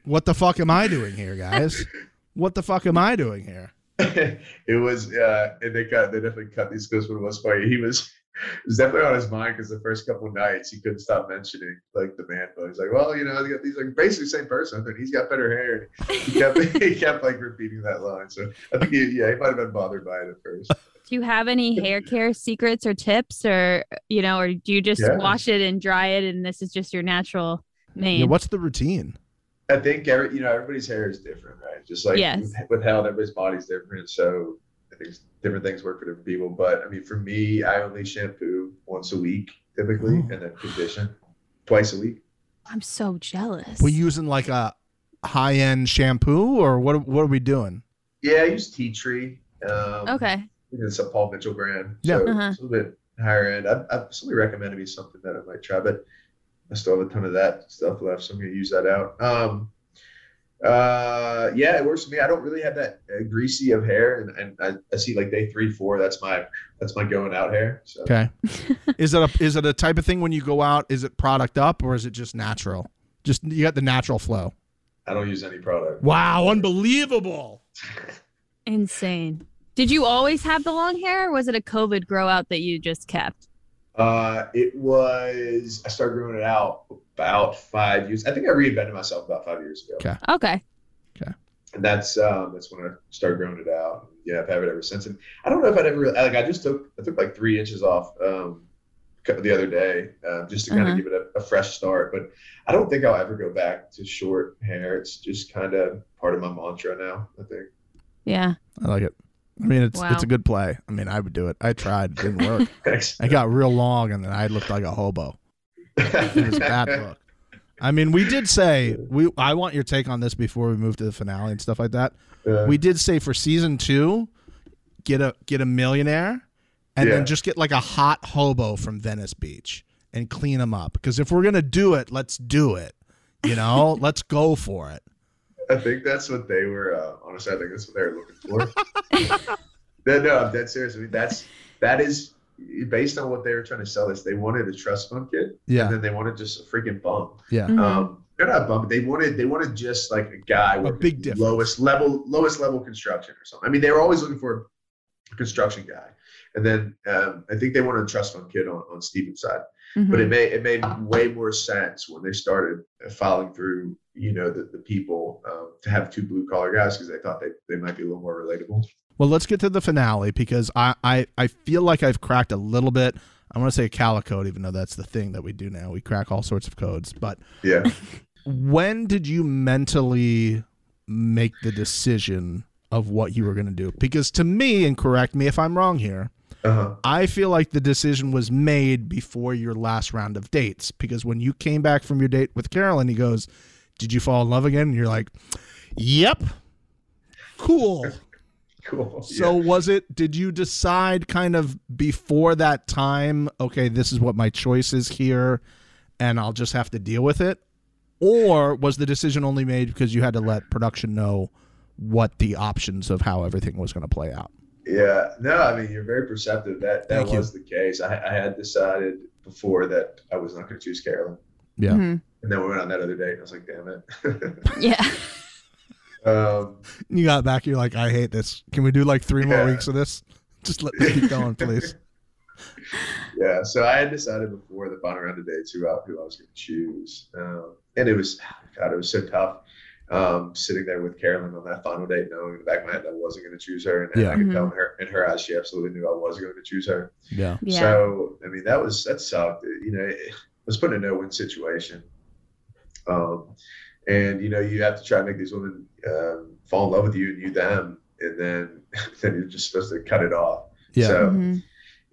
what the fuck am I doing here, guys? What the fuck am I doing here? it was uh and they cut they definitely cut these clips when it was funny he was it was definitely on his mind because the first couple nights he couldn't stop mentioning like the man bun. He's like, well, you know, these like basically the same person, but he's got better hair. He kept he kept like repeating that line. So I think he, yeah, he might have been bothered by it at first. Do you have any hair care secrets or tips, or you know, or do you just Yeah. wash it and dry it, and this is just your natural mane? Yeah, what's the routine? I think every you know everybody's hair is different, right? Just like Yes. with, with health, everybody's body's different. So I think different things work for different people. But I mean, for me, I only shampoo once a week typically, Oh. and then condition twice a week. I'm so jealous. We using like a high end shampoo or what? What are we doing? Yeah, I use tea tree. Um, okay. I think it's a Paul Mitchell brand. Yeah. So Uh-huh. it's a little bit higher end. I, I, somebody recommended me something that I might try, but I still have a ton of that stuff left, so I'm going to use that out. Um, uh, yeah, it works for me. I don't really have that uh, greasy of hair, and, and I, I see like day three, four. That's my that's my going out hair. So Okay. is it a is it a type of thing when you go out? Is it product up or is it just natural? Just you got the natural flow. I don't use any product. Wow, unbelievable. Insane. Did you always have the long hair, or was it a COVID grow out that you just kept? Uh, it was I started growing it out about five years. I think I reinvented myself about five years ago. Okay. Okay. Okay. and that's um, that's when I started growing it out. Yeah, I've had it ever since. And I don't know if I'd ever like I just took I took like three inches off um, the other day um, just to kind of Uh-huh. give it a, a fresh start. But I don't think I'll ever go back to short hair. It's just kind of part of my mantra now. I think. Yeah. I like it. I mean, it's Wow. it's a good play. I mean, I would do it. I tried. It didn't work. Thanks. I got real long, and then I looked like a hobo. It was a bad look. I mean, we did say we. I want your take on this before we move to the finale and stuff like that. Uh, We did say for season two, get a get a millionaire, and Yeah. then just get like a hot hobo from Venice Beach and clean them up. Because if we're gonna do it, let's do it. You know, let's go for it. I think that's what they were. Uh, honestly, I think that's what they were looking for. no, no, I'm dead serious. I mean, that's that is based on what they were trying to sell us. They wanted a trust fund kid, and Yeah, then they wanted just a freaking bum. yeah. Mhm. Um, they're not bum. but They wanted they wanted just like a guy with a big difference. lowest level lowest level construction or something. I mean, they were always looking for a construction guy, and then um, I think they wanted a trust fund kid on on Steven's side. Mhm. But it made it made way more sense when they started following through. You know, the the people um, to have two blue collar guys because they thought they they might be a little more relatable. Well, let's get to the finale because I, I, I feel like I've cracked a little bit. I want to say a calico code, even though that's the thing that we do now. We crack all sorts of codes. But Yeah. when did you mentally make the decision of what you were going to do? Because to me, and correct me if I'm wrong here, Uh-huh. I feel like the decision was made before your last round of dates. Because when you came back from your date with Carolyn, he goes, Did you fall in love again? And you're like, Yep. Cool. Cool. So was it did you decide kind of before that time, okay, this is what my choice is here and I'll just have to deal with it? Or was the decision only made because you had to let production know what the options of how everything was going to play out? Yeah, no, I mean you're very perceptive. That that Thank you. was the case. I, I had decided before that I was not going to choose Carolyn, Yeah. Mhm. and then we went on that other date, and I was like, damn it. Yeah. um, You got back, you're like, I hate this. Can we do like three more weeks of this? Just let me keep going, please. yeah, so I had decided before the final round of dates who I, who I was going to choose, um, and it was God, it was so tough. Um, sitting there with Carolyn on that final date, knowing in the back of my head that I wasn't going to choose her, and, and Yeah. I could Mhm. tell in her in her eyes she absolutely knew I was going to choose her. Yeah. Yeah. So I mean, that was that sucked. You know, it was put in a no-win situation. Um, and you know, you have to try to make these women um, fall in love with you and you them, and then then you're just supposed to cut it off. Yeah. So Mhm.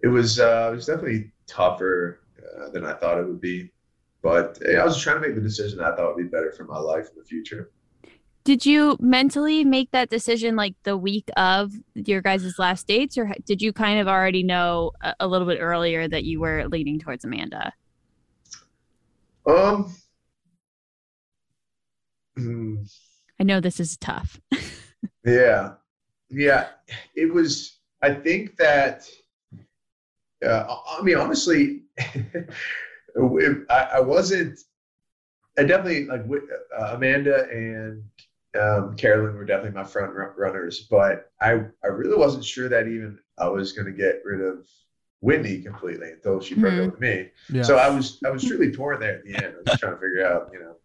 it was uh, it was definitely tougher uh, than I thought it would be. But I was trying to make the decision I thought would be better for my life in the future. Did you mentally make that decision like the week of your guys' last dates, or did you kind of already know a, a little bit earlier that you were leaning towards Amanda? Um. I know this is tough. Yeah, yeah. It was. I think that. Uh, I mean, honestly, I, I wasn't. I definitely like uh, Amanda and um, Carolyn were definitely my front runners, but I I really wasn't sure that even I was going to get rid of Whitney completely until she broke Mhm. up with me. Yeah. So I was I was truly torn there at the end. I was trying to figure out, you know,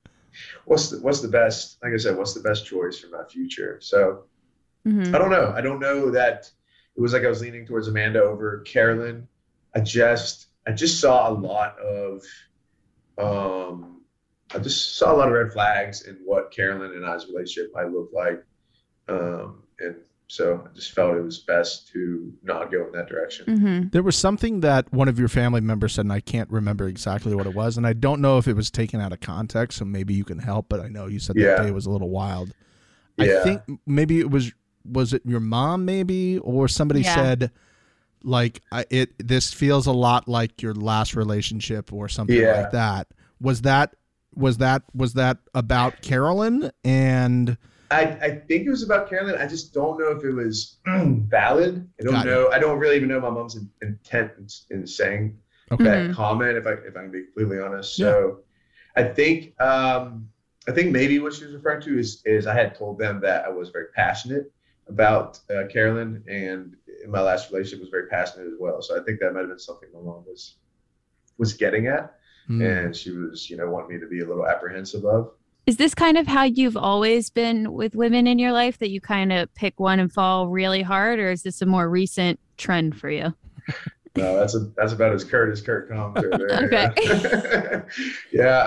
what's the what's the best. Like I said, what's the best choice for my future. So Mhm. I don't know. I don't know that it was like I was leaning towards Amanda over Carolyn. I just I just saw a lot of um I just saw a lot of red flags in what Carolyn and I's relationship might look like. Um and so I just felt it was best to not go in that direction. Mhm. There was something that one of your family members said, and I can't remember exactly what it was, and I don't know if it was taken out of context, so maybe you can help. But I know you said Yeah. that day was a little wild. Yeah. I think maybe it was was it your mom maybe or somebody Yeah. said like I, it this feels a lot like your last relationship or something Yeah. like that. Was that was that was that about Carolyn and I, I think it was about Carolyn. I just don't know if it was valid. I don't Got it. know. I don't really even know my mom's in, intent in, in saying okay that comment. If I if I can be completely honest, so I think um, I think maybe what she was referring to is is I had told them that I was very passionate about uh, Carolyn, and in my last relationship was very passionate as well. So I think that might have been something my mom was was getting at, Mm. and she was, you know, wanting me to be a little apprehensive of. Is this kind of how you've always been with women in your life that you kind of pick one and fall really hard, or is this a more recent trend for you? No, that's a, that's about as curt as Kurt comes. there, Okay. Yeah, yeah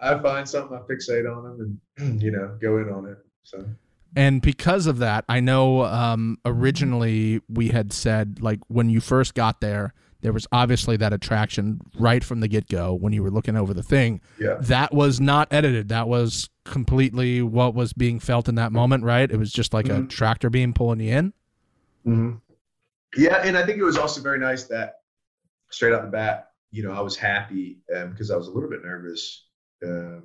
I I find something, I fixate on them, and you know, go in on it. So And because of that, I know um, originally we had said, like, when you first got there, there was obviously that attraction right from the get go when you were looking over the thing. yeah, That was not edited. That was completely what was being felt in that moment, right? It was just like a Mhm. tractor beam pulling you in. hmm Yeah, and I think it was also very nice that straight out the bat, you know, I was happy because I was a little bit nervous um,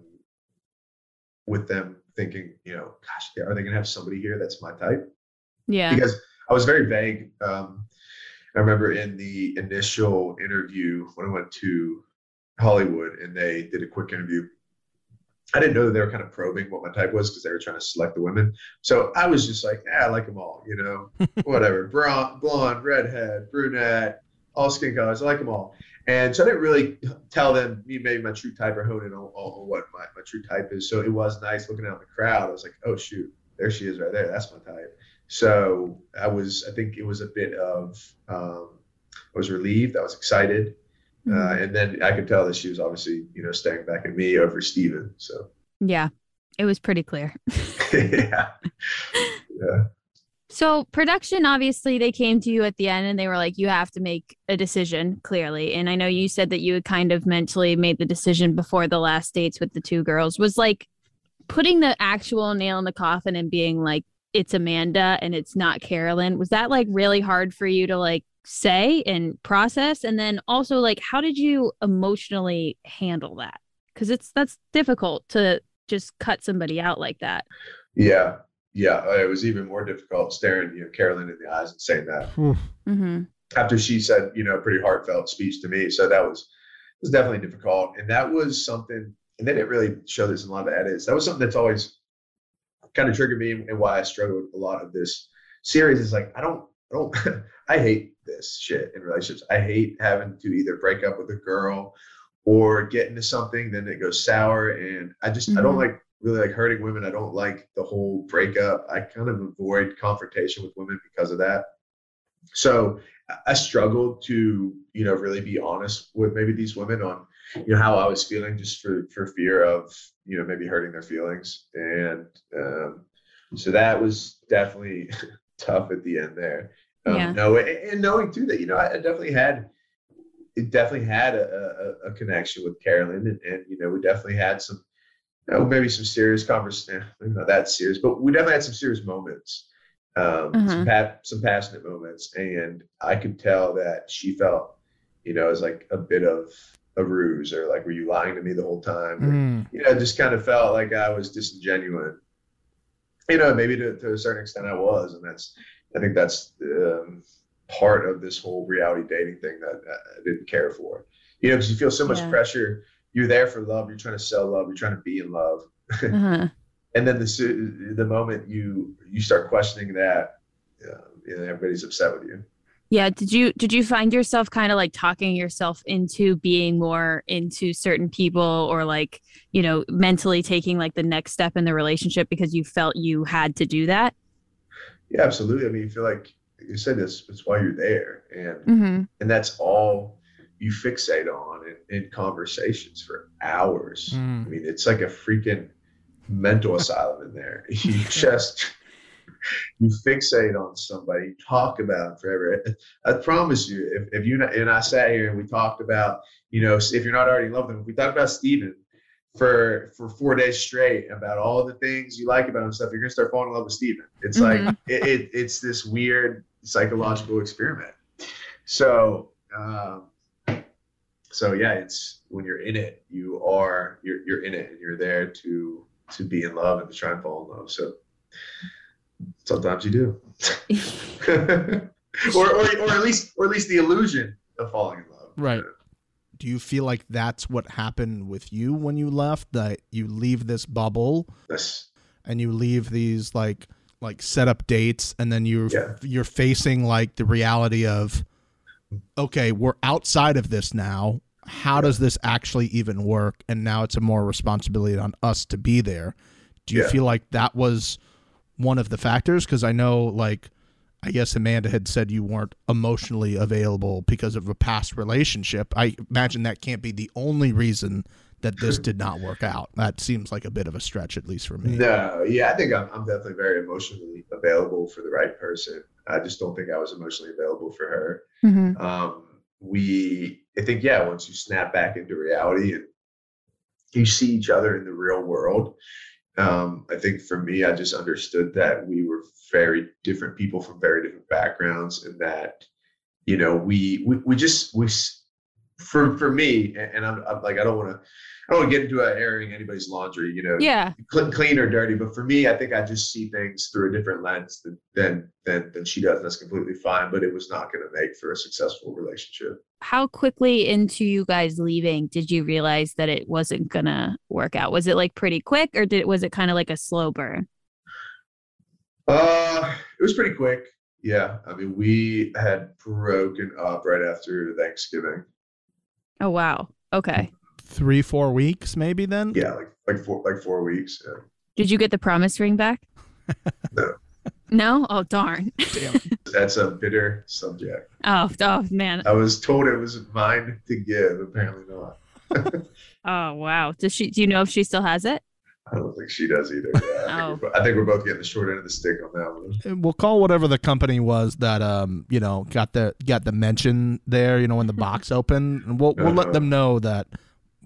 with them thinking, you know, gosh, are they going to have somebody here that's my type? Yeah. Because I was very vague. Um, I remember in the initial interview when I went to Hollywood and they did a quick interview. I didn't know that they were kind of probing what my type was because they were trying to select the women. So I was just like, yeah, I like them all, you know, whatever. Blonde, blonde, redhead, brunette, all skin colors. I like them all. And so I didn't really tell them me maybe my true type or hone in on, on what my, my true type is. So it was nice looking out in the crowd. I was like, oh shoot, there she is right there. That's my type. So I was, I think it was a bit of, um, I was relieved. I was excited. Uh, Mhm. and then I could tell that she was obviously, you know, staring back at me over Steven. So yeah. It was pretty clear. yeah. Yeah. So production, obviously, they came to you at the end and they were like, you have to make a decision, clearly. And I know you said that you had kind of mentally made the decision before the last dates with the two girls. Was like putting the actual nail in the coffin and being like, it's Amanda and it's not Carolyn. Was that like really hard for you to like say and process? And then also like, how did you emotionally handle that? Because it's that's difficult to just cut somebody out like that. Yeah. Yeah. It was even more difficult staring, you know, Carolyn in the eyes and saying that Mm-hmm. after she said, you know, a pretty heartfelt speech to me. So that was was definitely difficult. And that was something, and they didn't really show this in a lot of edits. That was something that's always kind of triggered me and why I struggled a lot of this series is like I don't I don't I hate this shit in relationships. I hate having to either break up with a girl or get into something, then it goes sour. And I just I don't Mhm. like really like hurting women. I don't like the whole breakup. I kind of avoid confrontation with women because of that. So I- I struggled to, you know, really be honest with maybe these women on, you know, how I was feeling just for for fear of, you know, maybe hurting their feelings. And um, so that was definitely tough at the end there. Um, Yeah. No, and, and knowing too that, you know, I definitely had, it definitely had a, a, a connection with Carolyn, and, and you know, we definitely had some, you know, maybe some serious conversation, maybe not that serious, but we definitely had some serious moments um, Uh-huh. some, pa- some passionate moments, and I could tell that she felt, you know, as like a bit of a ruse, or like, were you lying to me the whole time? Or, Mm. you know, just kind of felt like I was disingenuous. You know, maybe to, to a certain extent I was, and that's, I think that's um, part of this whole reality dating thing that I didn't care for. You know, because you feel so much Yeah. pressure. You're there for love. You're trying to sell love. You're trying to be in love Uh-huh. and then the the moment you you start questioning that, uh, you know, everybody's upset with you. Yeah. Did you did you find yourself kind of like talking yourself into being more into certain people or like, you know, mentally taking like the next step in the relationship because you felt you had to do that? Yeah, absolutely. I mean, you feel like you said this. It's why you're there, and Mm-hmm. and that's all you fixate on in, in conversations for hours. Mm. I mean, it's like a freaking mental asylum in there. You just you fixate on somebody, talk about it forever. I promise you, if, if you and I sat here and we talked about, you know, if you're not already in love with them, if we talked about Steven for for four days straight about all the things you like about him stuff, you're gonna start falling in love with Steven. It's like it, it, it's this weird psychological experiment. So um, so yeah, it's when you're in it, you are you're you're in it and you're there to to be in love and to try and fall in love. So sometimes you do. or, or or at least or at least the illusion of falling in love. Right. Do you feel like that's what happened with you when you left? That you leave this bubble That's and you leave these like like set up dates and then you're Yeah. you're facing like the reality of okay, we're outside of this now. How does this actually even work? And now it's a more responsibility on us to be there. Do you Yeah. feel like that was one of the factors? Because I know, like, I guess Amanda had said you weren't emotionally available because of a past relationship. I imagine that can't be the only reason that this did not work out. That seems like a bit of a stretch, at least for me. No, yeah, I think I'm, I'm definitely very emotionally available for the right person. I just don't think I was emotionally available for her. Mhm. Um, we, I think, yeah, once you snap back into reality and you see each other in the real world, um, I think for me, I just understood that we were very different people from very different backgrounds, and that you know we we, we just we for for me, and, I'm, I'm like I don't want to I don't want to get into uh, airing anybody's laundry, you know, Yeah. cl- clean or dirty. But for me, I think I just see things through a different lens than than than, than she does. And that's completely fine. But it was not going to make for a successful relationship. How quickly into you guys leaving did you realize that it wasn't gonna work out? Was it like pretty quick, or did was it kind of like a slow burn? Uh, it was pretty quick. Yeah, I mean, we had broken up right after Thanksgiving. Oh wow. Okay. Three, four weeks, maybe then? Yeah, like like four like four weeks. Yeah. Did you get the promise ring back? No. No? Oh darn. Damn. That's a bitter subject. Oh, oh man. I was told it was mine to give. Apparently not. Oh wow. Does she do you know if she still has it? I don't think she does either. Yeah, I, Oh. think we're, I think we're both getting the short end of the stick on that one. And we'll call whatever the company was that um you know got the got the mention there you know when the box opened and we'll we'll let Uh-huh. them know that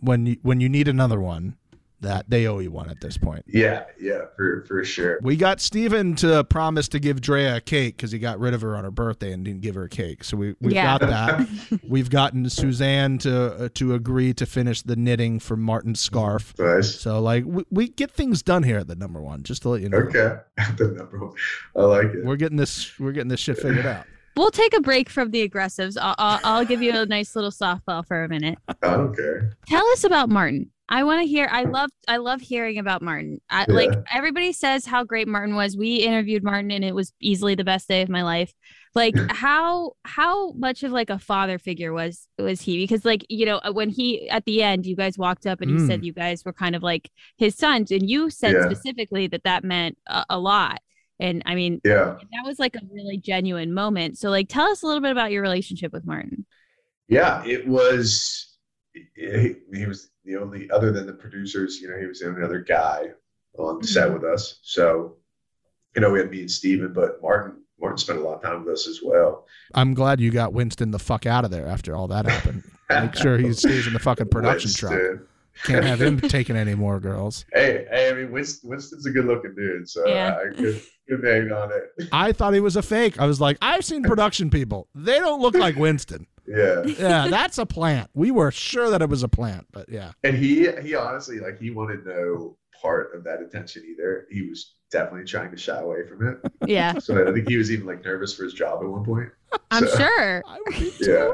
when you when you need another one that they owe you one at this point. Yeah, yeah, for for sure. We got Steven to promise to give Drea a cake because he got rid of her on her birthday and didn't give her a cake. So we we've Yeah. got that. we've gotten Suzanne to uh, to agree to finish the knitting for Martin's scarf. Nice. So like we, we get things done here at the number one. Just to let you know, Okay, the number one. I like it. we're getting this we're getting this shit figured out. We'll take a break from the aggressives. I'll, I'll, I'll give you a nice little softball for a minute. I don't care. Tell us about Martin. I want to hear. I love. I love hearing about Martin. I, Yeah. Like everybody says how great Martin was. We interviewed Martin, and it was easily the best day of my life. Like how how much of like a father figure was was he? Because like you know when he at the end, you guys walked up and he said mm. you guys were kind of like his sons, and you said Yeah. specifically that that meant a, a lot. And I mean, Yeah, that was like a really genuine moment. So like, tell us a little bit about your relationship with Martin. yeah. It was. He, he was the only other than the producers. You know, he was the only other guy on the set mm-hmm. with us. So, you know, we had me and Steven, but Martin. Martin spent a lot of time with us as well. I'm glad you got Winston the fuck out of there after all that happened. Make sure he stays in the fucking production truck. Can't have him taking any more girls. Hey, hey, I mean, Winston, Winston's a good looking dude, so Yeah. I could, could hang on it. I thought he was a fake. I was like, I've seen production people. They don't look like Winston. Yeah. Yeah, that's a plant. We were sure that it was a plant, but yeah. And he he honestly like he wanted no part of that attention either. He was definitely trying to shy away from it. Yeah, So I think he was even like nervous for his job at one point. I'm So, sure. I would be too. Yeah.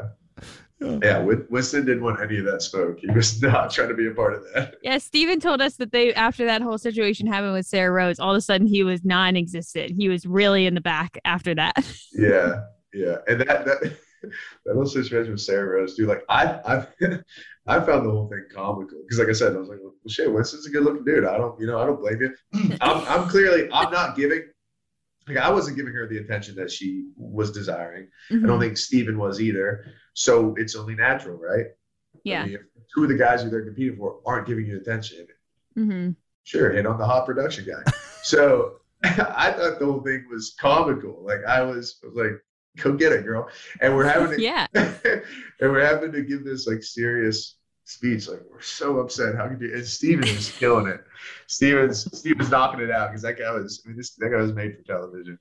Yeah. Yeah, Winston didn't want any of that smoke. He was not trying to be a part of that. Yeah, Steven told us that they after that whole situation happened with Sarah Rose, all of a sudden he was non-existent. He was really in the back after that. Yeah, yeah, and that that that whole situation with Sarah Rose, dude. Like I I I found the whole thing comical because, like I said, I was like, well, shit, Winston's a good looking dude. I don't, you know, I don't blame you. I'm I'm clearly I'm not giving. Like I wasn't giving her the attention that she was desiring. I Mm-hmm. don't think Steven was either. So it's only natural, right? I Yeah. mean, if two of the guys who they're competing for aren't giving you attention, mm-hmm. sure, hit on the hot production guy. so I thought the whole thing was comical. Like I was, I was like, go get it, girl. And we're having to, Yeah. and we're having to give this like serious speech. Like we're so upset. How could you? And Steven is killing it. Steven's Steven's knocking it out because that guy was. I mean, this that guy was made for television.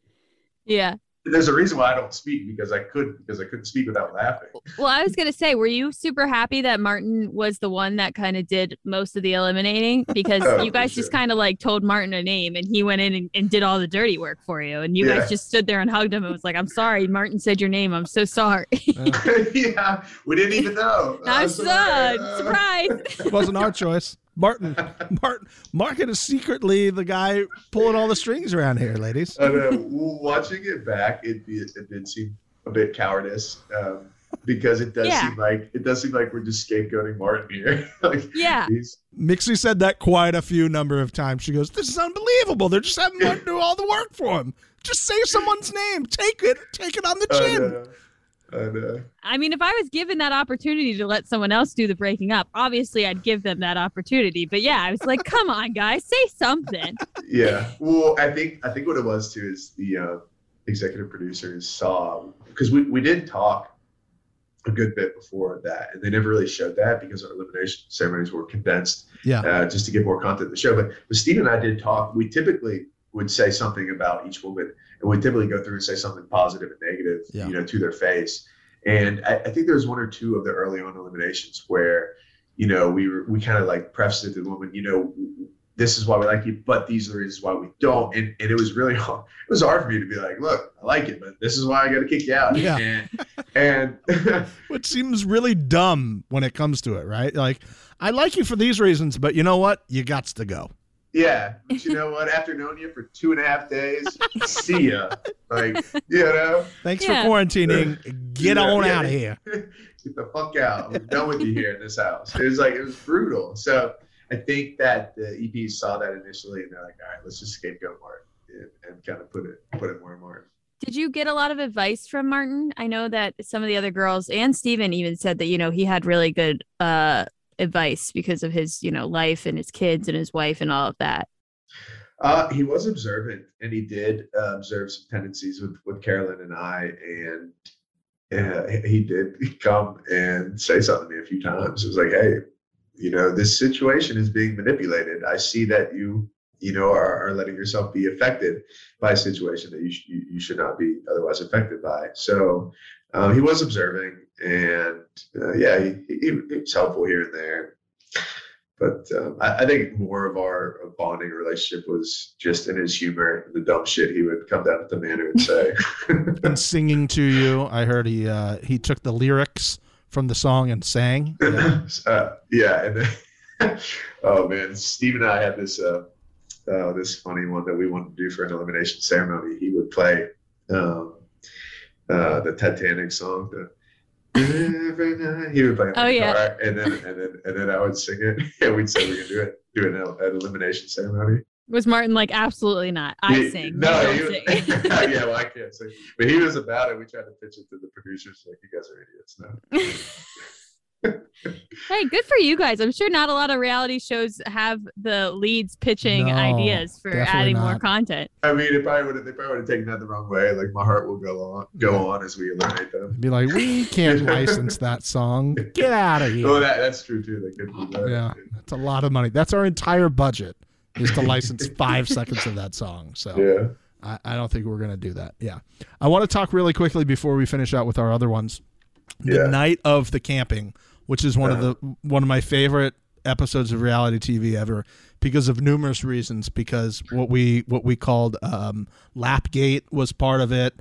Yeah. There's a reason why I don't speak because I could because I couldn't speak without laughing. Well, I was gonna say, were you super happy that Martin was the one that kind of did most of the eliminating? Because Oh, you guys for just kind of like told Martin a name and he went in and, and did all the dirty work for you. And you Yeah. guys just stood there and hugged him and was like, I'm sorry, Martin said your name. I'm so sorry. Yeah, we didn't even know. I'm Uh, so. Uh, surprised. it wasn't our choice. Martin, Martin, Martin is secretly the guy pulling all the strings around here, ladies. I know. Watching it back, it, it, it did seem a bit cowardice. Um, because it does Yeah. seem like it does seem like we're just scapegoating Martin here. like Yeah. he's Mixie said that quite a few number of times. She goes, "This is unbelievable. They're just having Martin do all the work for him. Just say someone's name. Take it. Take it on the I chin." know. I know. I mean, if I was given that opportunity to let someone else do the breaking up, obviously I'd give them that opportunity. But yeah, I was like, come on, guys, say something. Yeah. Well, I think I think what it was too is the uh, executive producers saw because we, we did talk a good bit before that, and they never really showed that because our elimination ceremonies were condensed Yeah. uh, just to give more content to the show. But, but Steve and I did talk. We typically would say something about each woman, and we typically go through and say something positive and negative, Yeah. you know, to their face. And I, I think there was one or two of the early on eliminations where, you know, we were we kind of like prefaced it to the woman, you know, this is why we like you, but these are the reasons why we don't. And, and it was really hard. It was hard for me to be like, look, I like it, but this is why I got to kick you out. Yeah. And, and Which seems really dumb when it comes to it, right? Like, I like you for these reasons, but you know what? You got to go. Yeah, but you know what? After knowing you for two and a half days, see ya. Like, you know, Thanks Yeah. for quarantining. Get Yeah, on yeah. out of here. get the fuck out. I'm done with you here in this house. It was like it was brutal. So I think that the EPs saw that initially, and they're like, all right, let's just scapegoat Martin and, and kind of put it put it more and more. Did you get a lot of advice from Martin? I know that some of the other girls and Steven even said that, you know, he had really good uh advice because of his, you know, life and his kids and his wife and all of that. Uh, he was observant, and he did uh, observe some tendencies with with Carolyn and I, and uh, he did come and say something to me a few times. It was like, hey, you know, this situation is being manipulated. I see that you, you know, are, are letting yourself be affected by a situation that you sh- you, you should not be otherwise affected by. So um, he was observing, and uh, yeah, he, he, he was helpful here and there. But um, I, I think more of our bonding relationship was just in his humor, and the dumb shit he would come down at the manor and say. And singing to you, I heard he uh, he took the lyrics from the song and sang. Yeah. uh, yeah, and then, oh man, Steve and I had this uh, uh, this funny one that we wanted to do for an elimination ceremony. He would play um, uh, the Titanic song. The, He would play Oh, yeah. and then and then and then I would sing it, and we'd say we're gonna do it, do an, an elimination ceremony. Was Martin like, absolutely not. I He- sing. No, he was, sing." yeah, well, I can't sing, but he was about it. We tried to pitch it to the producers, like you guys are idiots. No, hey, good for you guys. I'm sure not a lot of reality shows have the leads pitching No, ideas for definitely adding more content. I mean, it probably would have. They probably would have taken that the wrong way. Like my heart will go on, go on as we eliminate them. Be like, we can't license that song. Get out of here. Oh, that that's true too. They could do that. Yeah, that's a lot of money. That's our entire budget is to license five seconds of that song. So Yeah. I, I don't think we're gonna do that. Yeah, I want to talk really quickly before we finish out with our other ones. The Yeah. night of the camping, which is one of the one of my favorite episodes of reality TV ever, because of numerous reasons. Because what we what we called um, Lapgate was part of it.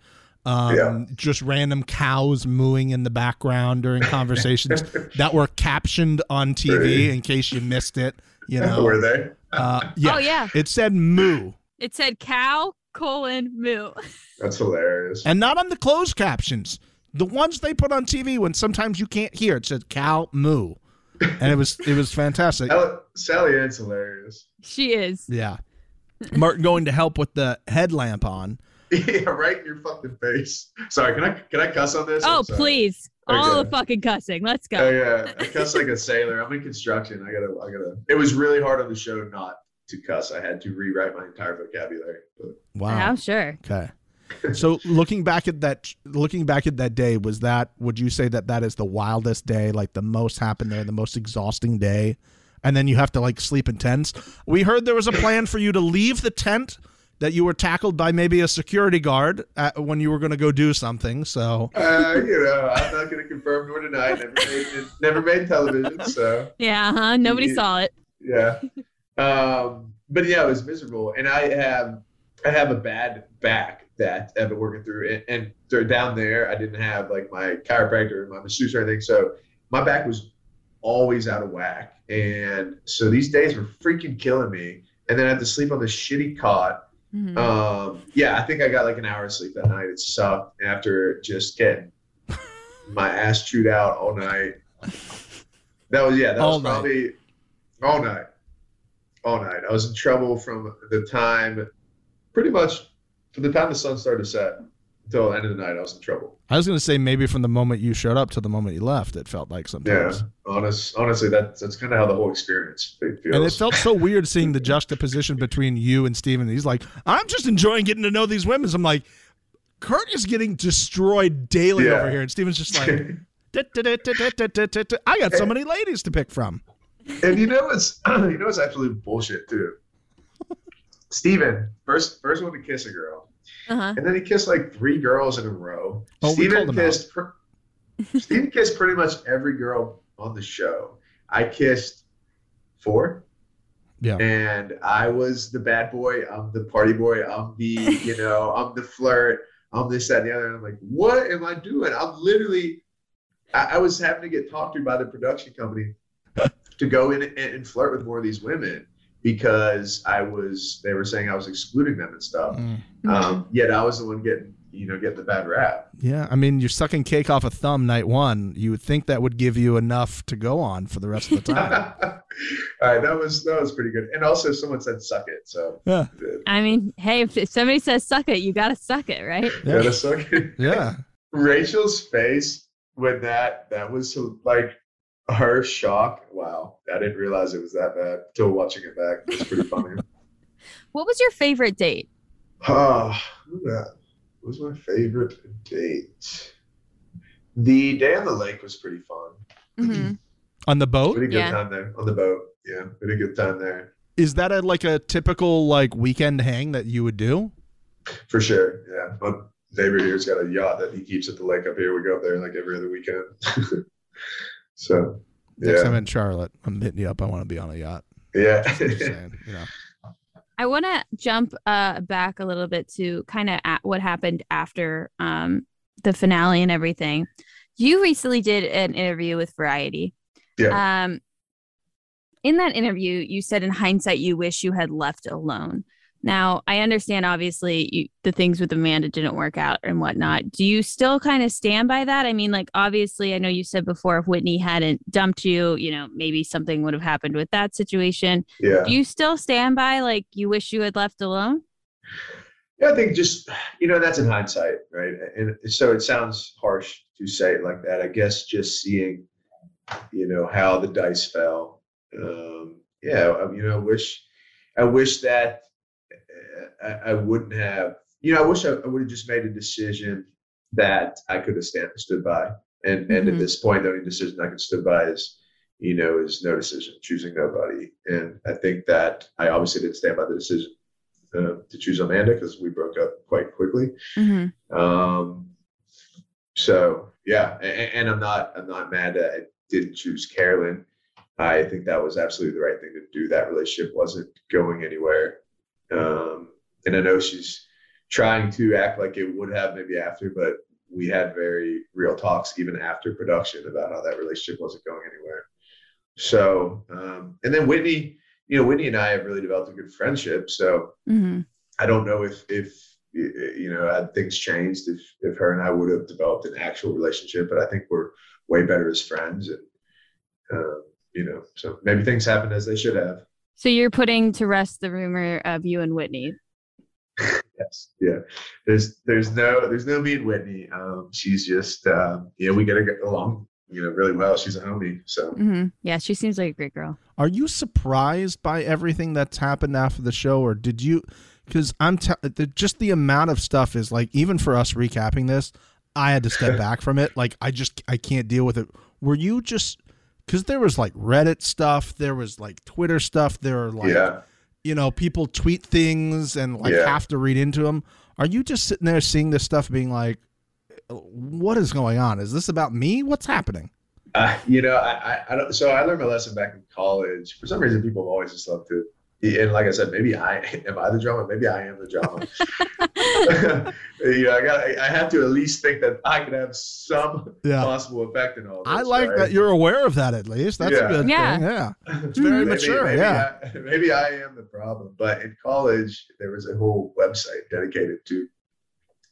Um, Yeah. Just random cows mooing in the background during conversations that were captioned on TV Right. in case you missed it. You know, Were they? uh, yeah, Oh, yeah. it said moo. It said cow colon moo. That's hilarious. and not on the closed captions. The ones they put on TV when sometimes you can't hear it said cow moo, and it was it was fantastic. Sally- Sally Ann's hilarious. She is. Yeah, Martin going to help with the headlamp on. yeah, right in your fucking face. Sorry, can I can I cuss on this? Oh, I'm sorry. please. All the fucking cussing. Let's Oh go. yeah, I cuss like a sailor. I'm in construction. I gotta, I gotta. It was really hard on the show not to cuss. I had to rewrite my entire vocabulary. But Wow. I'm sure. Okay. So looking back at that, looking back at that day, was that? Would you say that that is the wildest day, like the most happened there, the most exhausting day, and then you have to like sleep in tents? We heard there was a plan for you to leave the tent. That you were tackled by maybe a security guard at, when you were going to go do something. So uh, you know, I'm not gonna confirm nor deny. Never made, never made television, so Yeah, huh? Nobody Yeah. saw it. yeah. Um, but yeah, it was miserable, and I have I have a bad back that I've been working through, and, and they're down there. I didn't have like my chiropractor, my masseuse, or anything, so my back was always out of whack. And so these days were freaking killing me. And then I had to sleep on this shitty cot. Mhm. Um, yeah, I think I got like an hour of sleep that night. It sucked after just getting my ass chewed out all night. That was yeah, that All was night. probably all night. All night. I was in trouble from the time pretty much from the time the sun started to set until the end of the night I was in trouble. I was going to say maybe from the moment you showed up to the moment you left, it felt like something. Yeah. Honest honestly that that's kinda how the whole experience feels. And it felt so weird seeing the juxtaposition between you and Steven. He's like, I'm just enjoying getting to know these women. So I'm like, Kurt is getting destroyed daily Yeah. over here. And Steven's just like, I got so many ladies to pick from. and you know what's you know what's absolute bullshit too. Steven, first first one to kiss a girl. Uh-huh. And then he kissed like three girls in a row. Oh, we Steven kissed pr- Steven kissed pretty much every girl on the show. I kissed four. Yeah. And I was the bad boy. I'm the party boy. I'm the, you know, I'm the flirt. I'm this, that, and the other. And I'm like, what am I doing? I'm literally, I, I was having to get talked to by the production company to go in and, and flirt with more of these women because I was, they were saying I was excluding them and stuff. Mm. Um, yet I was the one getting, you know, getting the bad rap. Yeah. I mean, you're sucking cake off a thumb night one. You would think that would give you enough to go on for the rest of the time. All right, that was that was pretty good. And also, someone said "suck it," so yeah. I mean, hey, if, if somebody says suck it, you gotta suck it, right? Yeah. gotta suck it. Yeah. Rachel's face when that that was so, like her shock. Wow, I didn't realize it was that bad until watching it back. It's pretty funny. What was your favorite date? Ah, who that was my favorite date. The day on the lake was pretty fun. hmm On the boat? Pretty good Yeah. time there on the boat. Yeah, pretty good time there Is that a, like a typical like weekend hang that you would do? for sure. Yeah, my neighbor here's got a yacht that he keeps at the lake up here. We go up there like every other weekend. so Next time yeah, in Charlotte, I'm hitting you up. I want to be on a yacht. yeah. Saying, you know. I want to jump uh, back a little bit to kind of what happened after um, the finale and everything. You recently did an interview with Variety. Yeah. Um, in that interview, you said in hindsight you wish you had left alone. Now, I understand obviously you, the things with Amanda didn't work out and whatnot. Do you still kind of stand by that? I mean, like, obviously, I know you said before if Whitney hadn't dumped you, you know, maybe something would have happened with that situation. yeah. Do you still stand by like you wish you had left alone? Yeah, I think just you know that's in hindsight, right? And so it sounds harsh to say it like that. I guess just seeing, you know, how the dice fell. Um, yeah, I- you know, I wish, I wish that I, I wouldn't have. You know, I wish I, I would have just made a decision that I could have stand, stood by. And and at Mhm. this point, the only decision I could stood by is, you know, is no decision, choosing nobody. And I think that I obviously didn't stand by the decision uh, to choose Amanda because we broke up quite quickly. Mm-hmm. Um, so yeah, and, and I'm not I'm not mad that I didn't choose Carolyn. I think that was absolutely the right thing to do. That relationship wasn't going anywhere, um, and I know she's trying to act like it would have maybe after, but we had very real talks even after production about how that relationship wasn't going anywhere. So, um, and then Whitney, you know, Whitney and I have really developed a good friendship. So Mm-hmm. I don't know if if you know had things changed if if her and I would have developed an actual relationship, but I think we're way better as friends, and um, you know, so maybe things happened as they should have. So you're putting to rest the rumor of you and Whitney. Yes, yeah. There's there's no there's no me and Whitney. Um, she's just um, you know we get along you know really well. She's a homie, so Mm-hmm. Yeah, she seems like a great girl. Are you surprised by everything that's happened after the show, or did you? Because I'm t- the, just the amount of stuff is like even for us recapping this, I had to step back from it. Like I just I can't deal with it. Were you just because there was like Reddit stuff, there was like Twitter stuff, there are like yeah. you know people tweet things and like Yeah. have to read into them. Are you just sitting there seeing this stuff, being like, what is going on? Is this about me? What's happening? Uh, you know, I, I, I don't. So I learned my lesson back in college. For some reason, people have always just love to and like I said, maybe I am I the drama. Maybe I am the drama. you know, I got. I have to at least think that I can have some Yeah. possible effect in all this. I like right? that you're aware of that at least. That's Yeah. a good Yeah. thing. Yeah. It's very Maybe- mature. maybe yeah. I, maybe I am the problem. But in college, there was a whole website dedicated to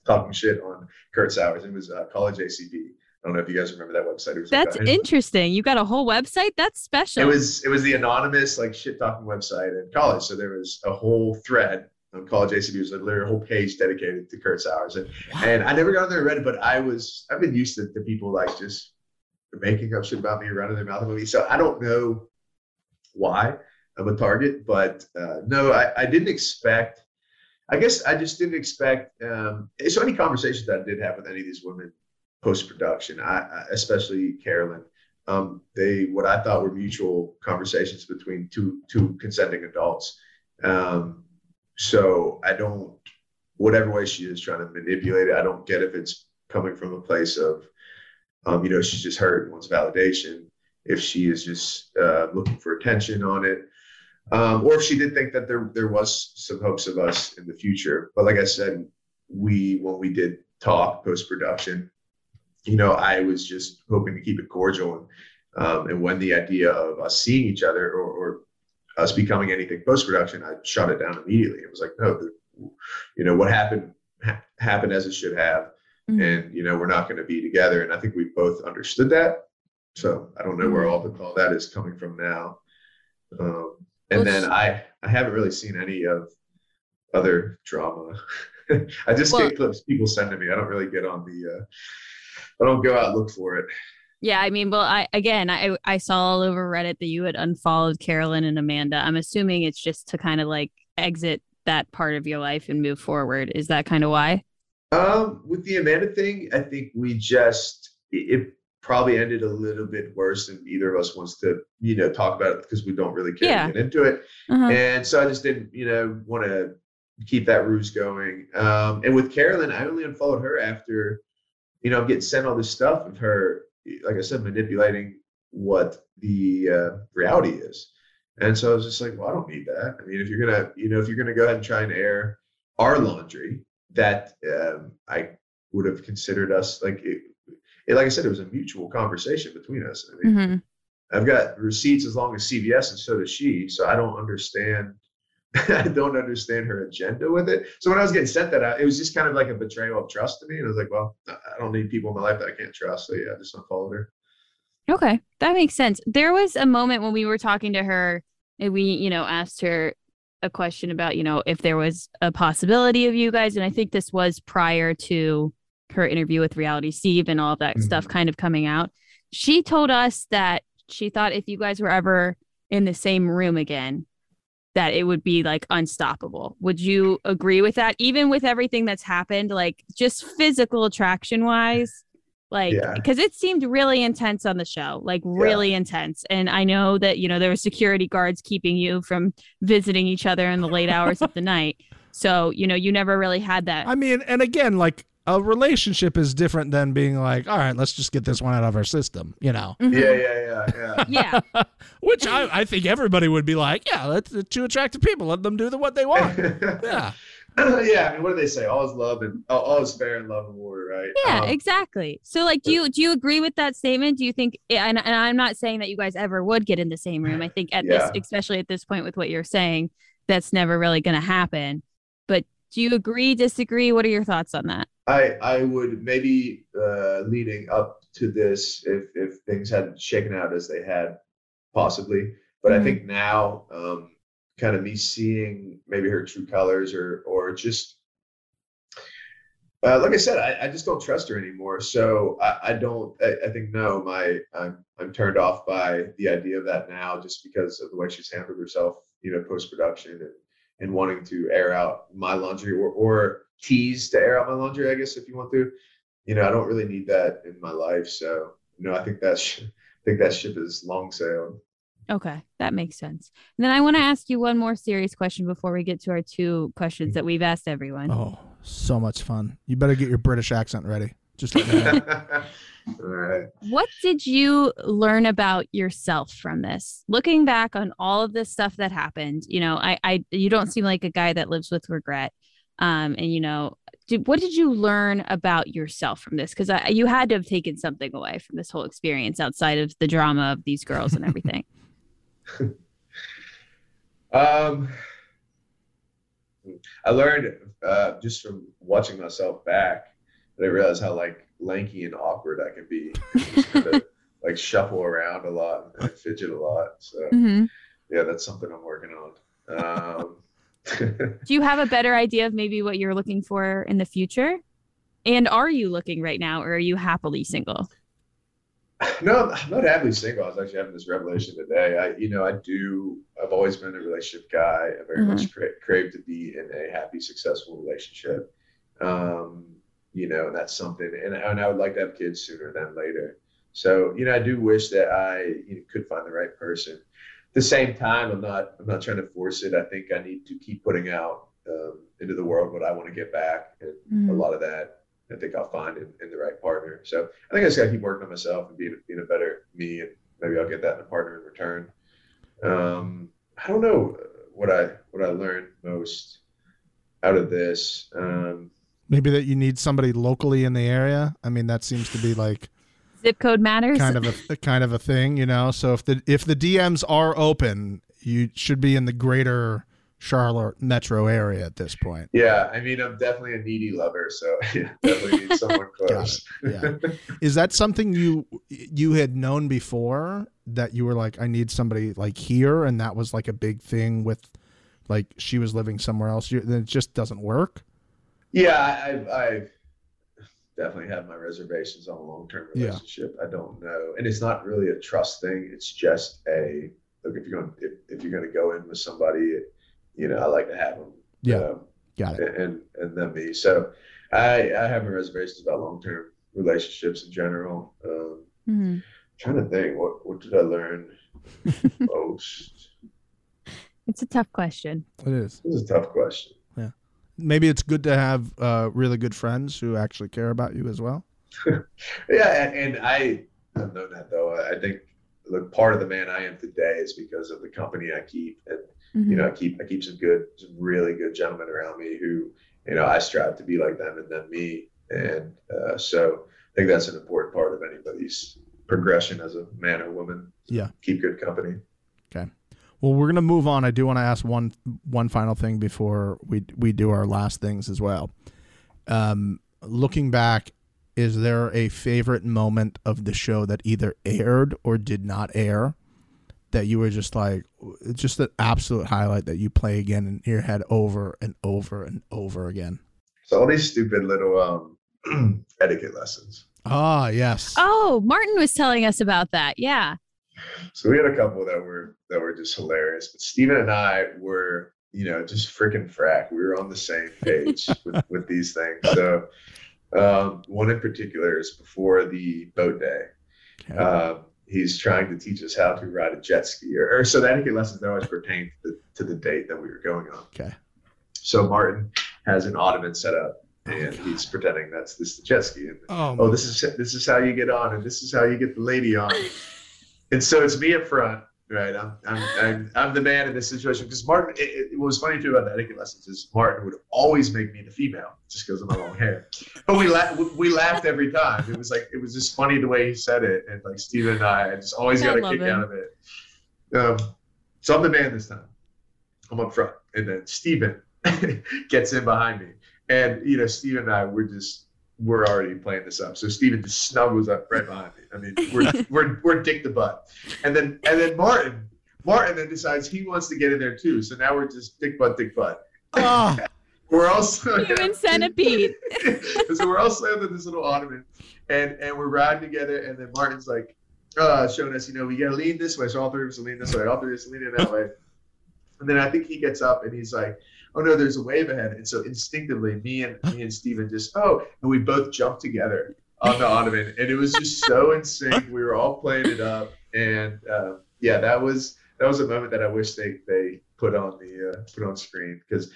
talking shit on Kurt Sowers. It was uh, College ACB. I don't know if you guys remember that website. It was That's a- interesting. You got a whole website? That's special. It was it was the anonymous like shit talking website in college. So there was a whole thread on College ACB. It was like literally a whole page dedicated to Kurt Sowers. And and I never got on there and read it, but I was I've been used to, the people like just making up shit about me, running their mouth about me. So I don't know why I'm a target, but uh, no, I, I didn't expect. I guess I just didn't expect. Um, so any conversations that I did have with any of these women post production, I, I especially Carolyn, um, they what I thought were mutual conversations between two two consenting adults. Um, so I don't, whatever way she is trying to manipulate it, I don't get if it's coming from a place of, um, you know, she's just hurt and wants validation. If she is just uh, looking for attention on it, um, or if she did think that there there was some hopes of us in the future. But like I said, we when we did talk post production, you know, I was just hoping to keep it cordial. And, um, and when the idea of us seeing each other or, or us becoming anything post production, I shut it down immediately. It was like, no, the, you know, what happened ha- happened as it should have, Mhm. and you know, we're not going to be together. And I think we both understood that. So I don't know where all the all that is coming from now. Um, and Well, then I haven't really seen any of other drama. I just Well- get clips people send to me. I don't really get on the. Uh, I don't go out and look for it. Yeah, I mean, well, I again, I I saw all over Reddit that you had unfollowed Carolyn and Amanda. I'm assuming it's just to kind of like exit that part of your life and move forward. Is that kind of why? Um, with the Amanda thing, I think we just it, probably ended a little bit worse than either of us wants to, you know, talk about it because we don't really care Yeah. to get into it. Uh-huh. And so I just didn't, you know, want to keep that ruse going. Um, and with Carolyn, I only unfollowed her after, you know, I'm getting sent all this stuff of her, like I said, manipulating what the uh, reality is. And so I was just like, well, I don't need that. I mean, if you're gonna, you know, if you're gonna go ahead and try and air our laundry, that um, I would have considered us like it, it. Like I said, it was a mutual conversation between us. I mean, Mhm. I've got receipts as long as CVS, and so does she. So I don't understand. I don't understand her agenda with it. So when I was getting sent that out, it was just kind of like a betrayal of trust to me. And I was like, well, I I don't need people in my life that I can't trust. So yeah, I just unfollowed her. Okay, that makes sense. There was a moment when we were talking to her and we, you know, asked her a question about, you know, if there was a possibility of you guys. And I think this was prior to her interview with Reality Steve and all of that mm-hmm. stuff kind of coming out. She told us that she thought if you guys were ever in the same room again, that it would be like unstoppable. Would you agree with that? Even with everything that's happened, like just physical attraction wise? like Yeah. because it seemed really intense on the show like really intense and i know that you know there were security guards keeping you from visiting each other in the late hours of the night so you know you never really had that I mean, and again, like a relationship is different than being like, all right, let's just get this one out of our system, you know? Mhm. Yeah, yeah, yeah, yeah. yeah Which I, I think everybody would be like, yeah, let's the two attractive people, let them do the what they want. Yeah. yeah, I mean, what do they say? All is love and all, all is fair in love and war, right? yeah Um, exactly so like do you do you agree with that statement do you think and, and i'm not saying that you guys ever would get in the same room i think at Yeah. this especially at this point with what you're saying that's never really going to happen but do you agree disagree what are your thoughts on that I I would maybe uh, leading up to this if if things hadn't shaken out as they had possibly, but Mhm. I think now um, kind of me seeing maybe her true colors or or just uh, like I said, I, I just don't trust her anymore. So I, I don't. I, I think no, my I'm I'm turned off by the idea of that now, just because of the way she's handled herself, you know, post production and and wanting to air out my laundry or or tease to air out my laundry, I guess if you want to. You know, I don't really need that in my life. So no, I think that's I think that ship is long sailed. Okay, that makes sense. And then I want to ask you one more serious question before we get to our two questions mm-hmm. that we've asked everyone. Oh, so much fun. You better get your British accent ready. Just let me know. All right. What did you learn about yourself from this? Looking back on all of this stuff that happened, you know, I, I, you don't seem like a guy that lives with regret. Um, and you know, did, what did you learn about yourself from this? Because you had to have taken something away from this whole experience outside of the drama of these girls and everything. um, I learned uh, just from watching myself back I realize how like lanky and awkward I can be. Kind of like shuffle around a lot and fidget a lot. So mm-hmm. yeah, that's something I'm working on. Um, Do you have a better idea of maybe what you're looking for in the future? And are you looking right now, or are you happily single? No, I'm not happily single. I was actually having this revelation today. I, you know, I do. I've always been a relationship guy. I very mm-hmm. much cra- crave to be in a happy, successful relationship. Um, you know, that's something. And, and I would like to have kids sooner than later. So, you know, I do wish that I you know, could find the right person At the same time, I'm not I'm not trying to force it. I think I need to keep putting out um, into the world what I want to get back, and mm-hmm. a lot of that I think I'll find in, in the right partner. So I think I just got to keep working on myself and being being a better me, and maybe I'll get that in a partner in return. Um, I don't know what I what I learned most out of this. Um, maybe that you need somebody locally in the area. I mean, that seems to be like zip code matters. Kind of a kind of a thing, you know. So if the if the DMs are open, you should be in the greater Charlotte metro area at this point. Yeah, I mean, I'm definitely a needy lover, so yeah, definitely need someone close. yeah. Is that something you you had known before that you were like, I need somebody like here, and that was like a big thing with, like, she was living somewhere else. You, then it just doesn't work. Yeah, I've I've definitely have my reservations on a long term relationship. Yeah. I don't know, and it's not really a trust thing. It's just a look if you're going if, if you're going to go in with somebody, you know, I like to have them. Yeah, um, got it. And and then me. So I I have my reservations about long term relationships in general. Um, mm-hmm. Trying to think, what what did I learn most? It's a tough question. It is. It's a tough question maybe it's good to have uh, really good friends who actually care about you as well. yeah, and, and I have known that though. I think the part of the man I am today is because of the company I keep, and mm-hmm. you know, I keep I keep some good, some really good gentlemen around me who, you know, I strive to be like them and then me, and uh, so I think that's an important part of anybody's progression as a man or woman. Yeah, keep good company. Okay. Well, we're gonna move on. I do want to ask one one final thing before we we do our last things as well. Um, looking back, is there a favorite moment of the show that either aired or did not air that you were just like, just an absolute highlight that you play again in your head over and over and over again? So all these stupid little um, etiquette lessons. Ah, yes. Oh, Martin was telling us about that. Yeah. So we had a couple that were that were just hilarious. But Steven and I were, you know, just freaking frack. We were on the same page with, with these things. So um, one in particular is before the boat day. Okay. Um, he's trying to teach us how to ride a jet ski, or, or so the etiquette lessons always pertain to the, to the date that we were going on. Okay. So Martin has an ottoman set up and oh, he's pretending that's this the jet ski. And, oh, oh this is this is how you get on, and this is how you get the lady on. and so it's me up front, right? I'm I'm I'm, I'm the man in this situation because Martin. It, it, what was funny too about the etiquette lessons is Martin would always make me the female just because of my long hair. But we laughed. We laughed every time. It was like it was just funny the way he said it, and like Steven and I, I just always got a kick him. out of it. Um, so I'm the man this time. I'm up front, and then Steven gets in behind me, and you know Steven and I we're just we're already playing this up. So Steven just snuggles up right behind me. I mean, we're we're we're dick the butt. And then and then Martin, Martin then decides he wants to get in there too. So now we're just dick butt, dick butt. Oh. we're also human centipede. so we're all slammed in this little ottoman and and we're riding together and then Martin's like uh showing us, you know, we gotta lean this way. So all three of us are leaning this way, all three of us are leaning that way. And then I think he gets up and he's like, oh no, there's a wave ahead. And so instinctively, me and me and Steven just oh, and we both jumped together on the ottoman, and it was just so in sync. We were all playing it up, and uh, yeah, that was that was a moment that I wish they they put on the uh, put on screen because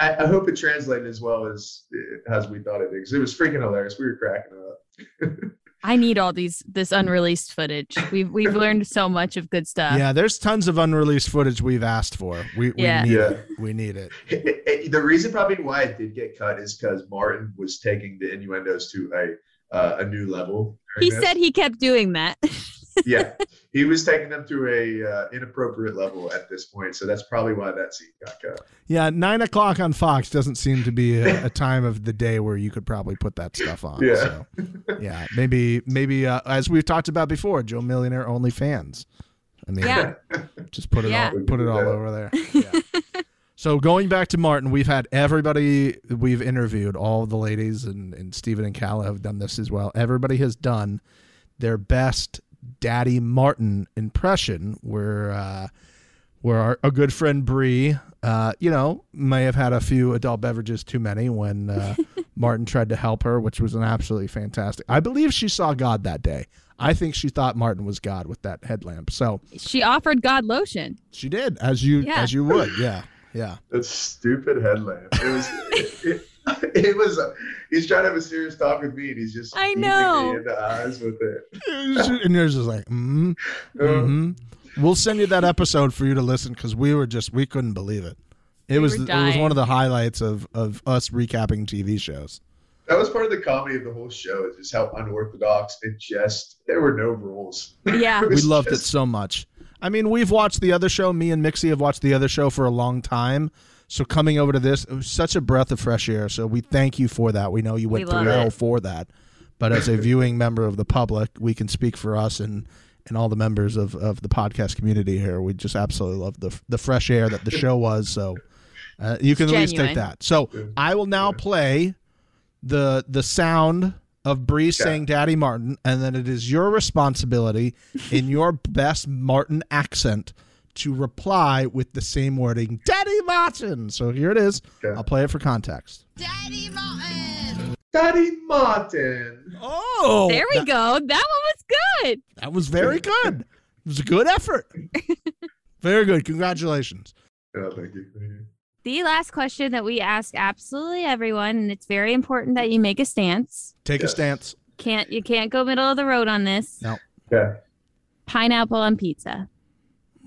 I, I hope it translated as well as as we thought it did because it was freaking hilarious. We were cracking up. I need all these this unreleased footage. We've we've learned so much of good stuff. yeah, there's tons of unreleased footage we've asked for. We, we Yeah. need Yeah. it. We need it. It- it- the reason probably why it did get cut is because Martin was taking the innuendos to a uh, a new level. He this. said he kept doing that. yeah, he was taking them to a uh, inappropriate level at this point, so that's probably why that scene got cut. Yeah, nine o'clock on Fox doesn't seem to be a, a time of the day where you could probably put that stuff on. Yeah. So, yeah, maybe maybe uh, as we've talked about before, Joe Millionaire only fans. I mean, Yeah. just put it Yeah. all put it all over there. Yeah. so going back to Martin, we've had everybody we've interviewed, all the ladies and, and Stephen and Calla have done this as well. Everybody has done their best Daddy Martin impression where uh where our, our good friend Bree, uh, you know, may have had a few adult beverages too many when uh, Martin tried to help her, which was an absolutely fantastic. I believe she saw God that day. I think she thought Martin was God with that headlamp. So she offered God lotion. she did, as you Yeah. as you would. Yeah, yeah. That stupid headlamp. It was. It, it, it was. uh, he's trying to have a serious talk with me, and he's just. I know. Me in the eyes with it. and you're just like, mm-hmm, mm-hmm. We'll send you that episode for you to listen because we were just we couldn't believe it. It We was it was one of the highlights of of us recapping TV shows. That was part of the comedy of the whole show. Is just how unorthodox and just there were no rules. Yeah. We was loved it so much. I mean, we've watched the other show. Me and Mixie have watched the other show for a long time. So coming over to this, it was such a breath of fresh air. So we thank you for that. We know you went We through love hell for that, but as a viewing member of the public, we can speak for us and and all the members of, of the podcast community here. We just absolutely love the the fresh air that the show was. So uh, you can It's at least take that. So I will now play the the sound of Bree Okay. saying "Daddy Martin," and then it is your responsibility in your best Martin accent to reply with the same wording, "Daddy Martin." So here it is. Okay. I'll play it for context. Daddy Martin. Daddy Martin. Oh, there we that, go. That one was good. That was very good. It was a good effort. very good. Congratulations. Oh, thank you. Thank you. The last question that we ask absolutely everyone, and it's very important that you make a stance. Take a Yes. stance. Can't you can't go middle of the road on this. No. Okay. Pineapple on pizza.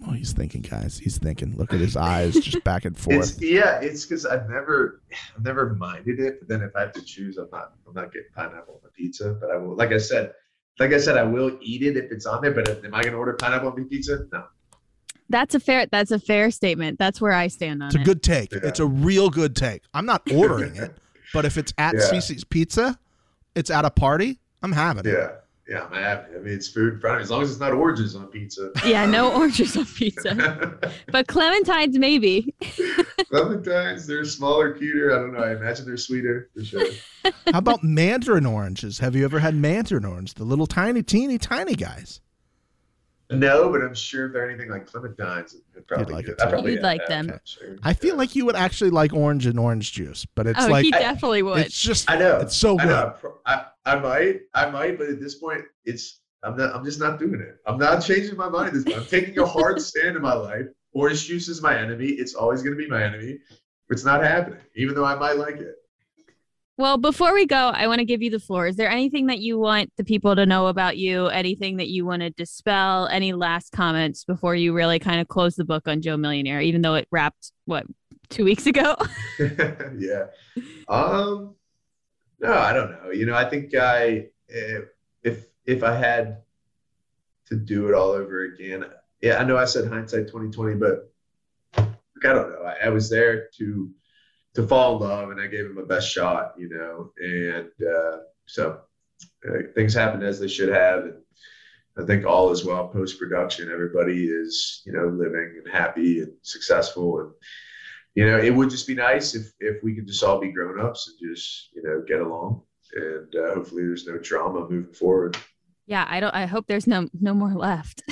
Oh, he's thinking, guys. He's thinking. Look at his eyes, just back and forth. It's yeah, it's because I've never, I've never minded it. But then if I have to choose, I'm not, I'm not getting pineapple on the pizza. But I will, like I said, like I said, I will eat it if it's on there. But am I going to order pineapple on the pizza? No. That's a fair that's a fair statement. That's where I stand on it. It's a it. good take. Yeah. It's a real good take. I'm not ordering it, but if it's at Yeah. CiCi's Pizza, it's at a party, I'm having it. Yeah. Yeah, I'm happy. I mean, it's food in front of me as long as it's not oranges on pizza. yeah, no oranges on pizza. But clementines maybe. Clementines, they're smaller, cuter. I don't know. I imagine they're sweeter for sure. How about mandarin oranges? Have you ever had mandarin orange? The little tiny, teeny, tiny guys. No, but I'm sure if they're anything like clementines, it'd probably like good. it I probably You'd like them. I'm sure. I feel like you would actually like orange and orange juice, but it's oh, like he definitely would. it's just I know. it's so I good. know. I pro- I, I might, I might, but at this point, it's I'm not. I'm just not doing it. I'm not changing my mind. This I'm taking a hard stand in my life. Orange juice is my enemy. It's always going to be my enemy. It's not happening, even though I might like it. Well, before we go, I want to give you the floor. Is there anything that you want the people to know about you? Anything that you want to dispel? Any last comments before you really kind of close the book on Joe Millionaire, even though it wrapped what two weeks ago? yeah. Um. No, I don't know. You know, I think I if if if I had to do it all over again, yeah, I know I said hindsight twenty twenty, but I don't know. I, I was there to to fall in love, and I gave it my best shot. You know, and uh, so uh, things happened as they should have, and I think all is well post production. Everybody is you know living and happy and successful and you know, it would just be nice if if we could just all be grown ups and just you know get along, and uh, hopefully there's no drama moving forward. yeah, I don't. I hope there's no no more left.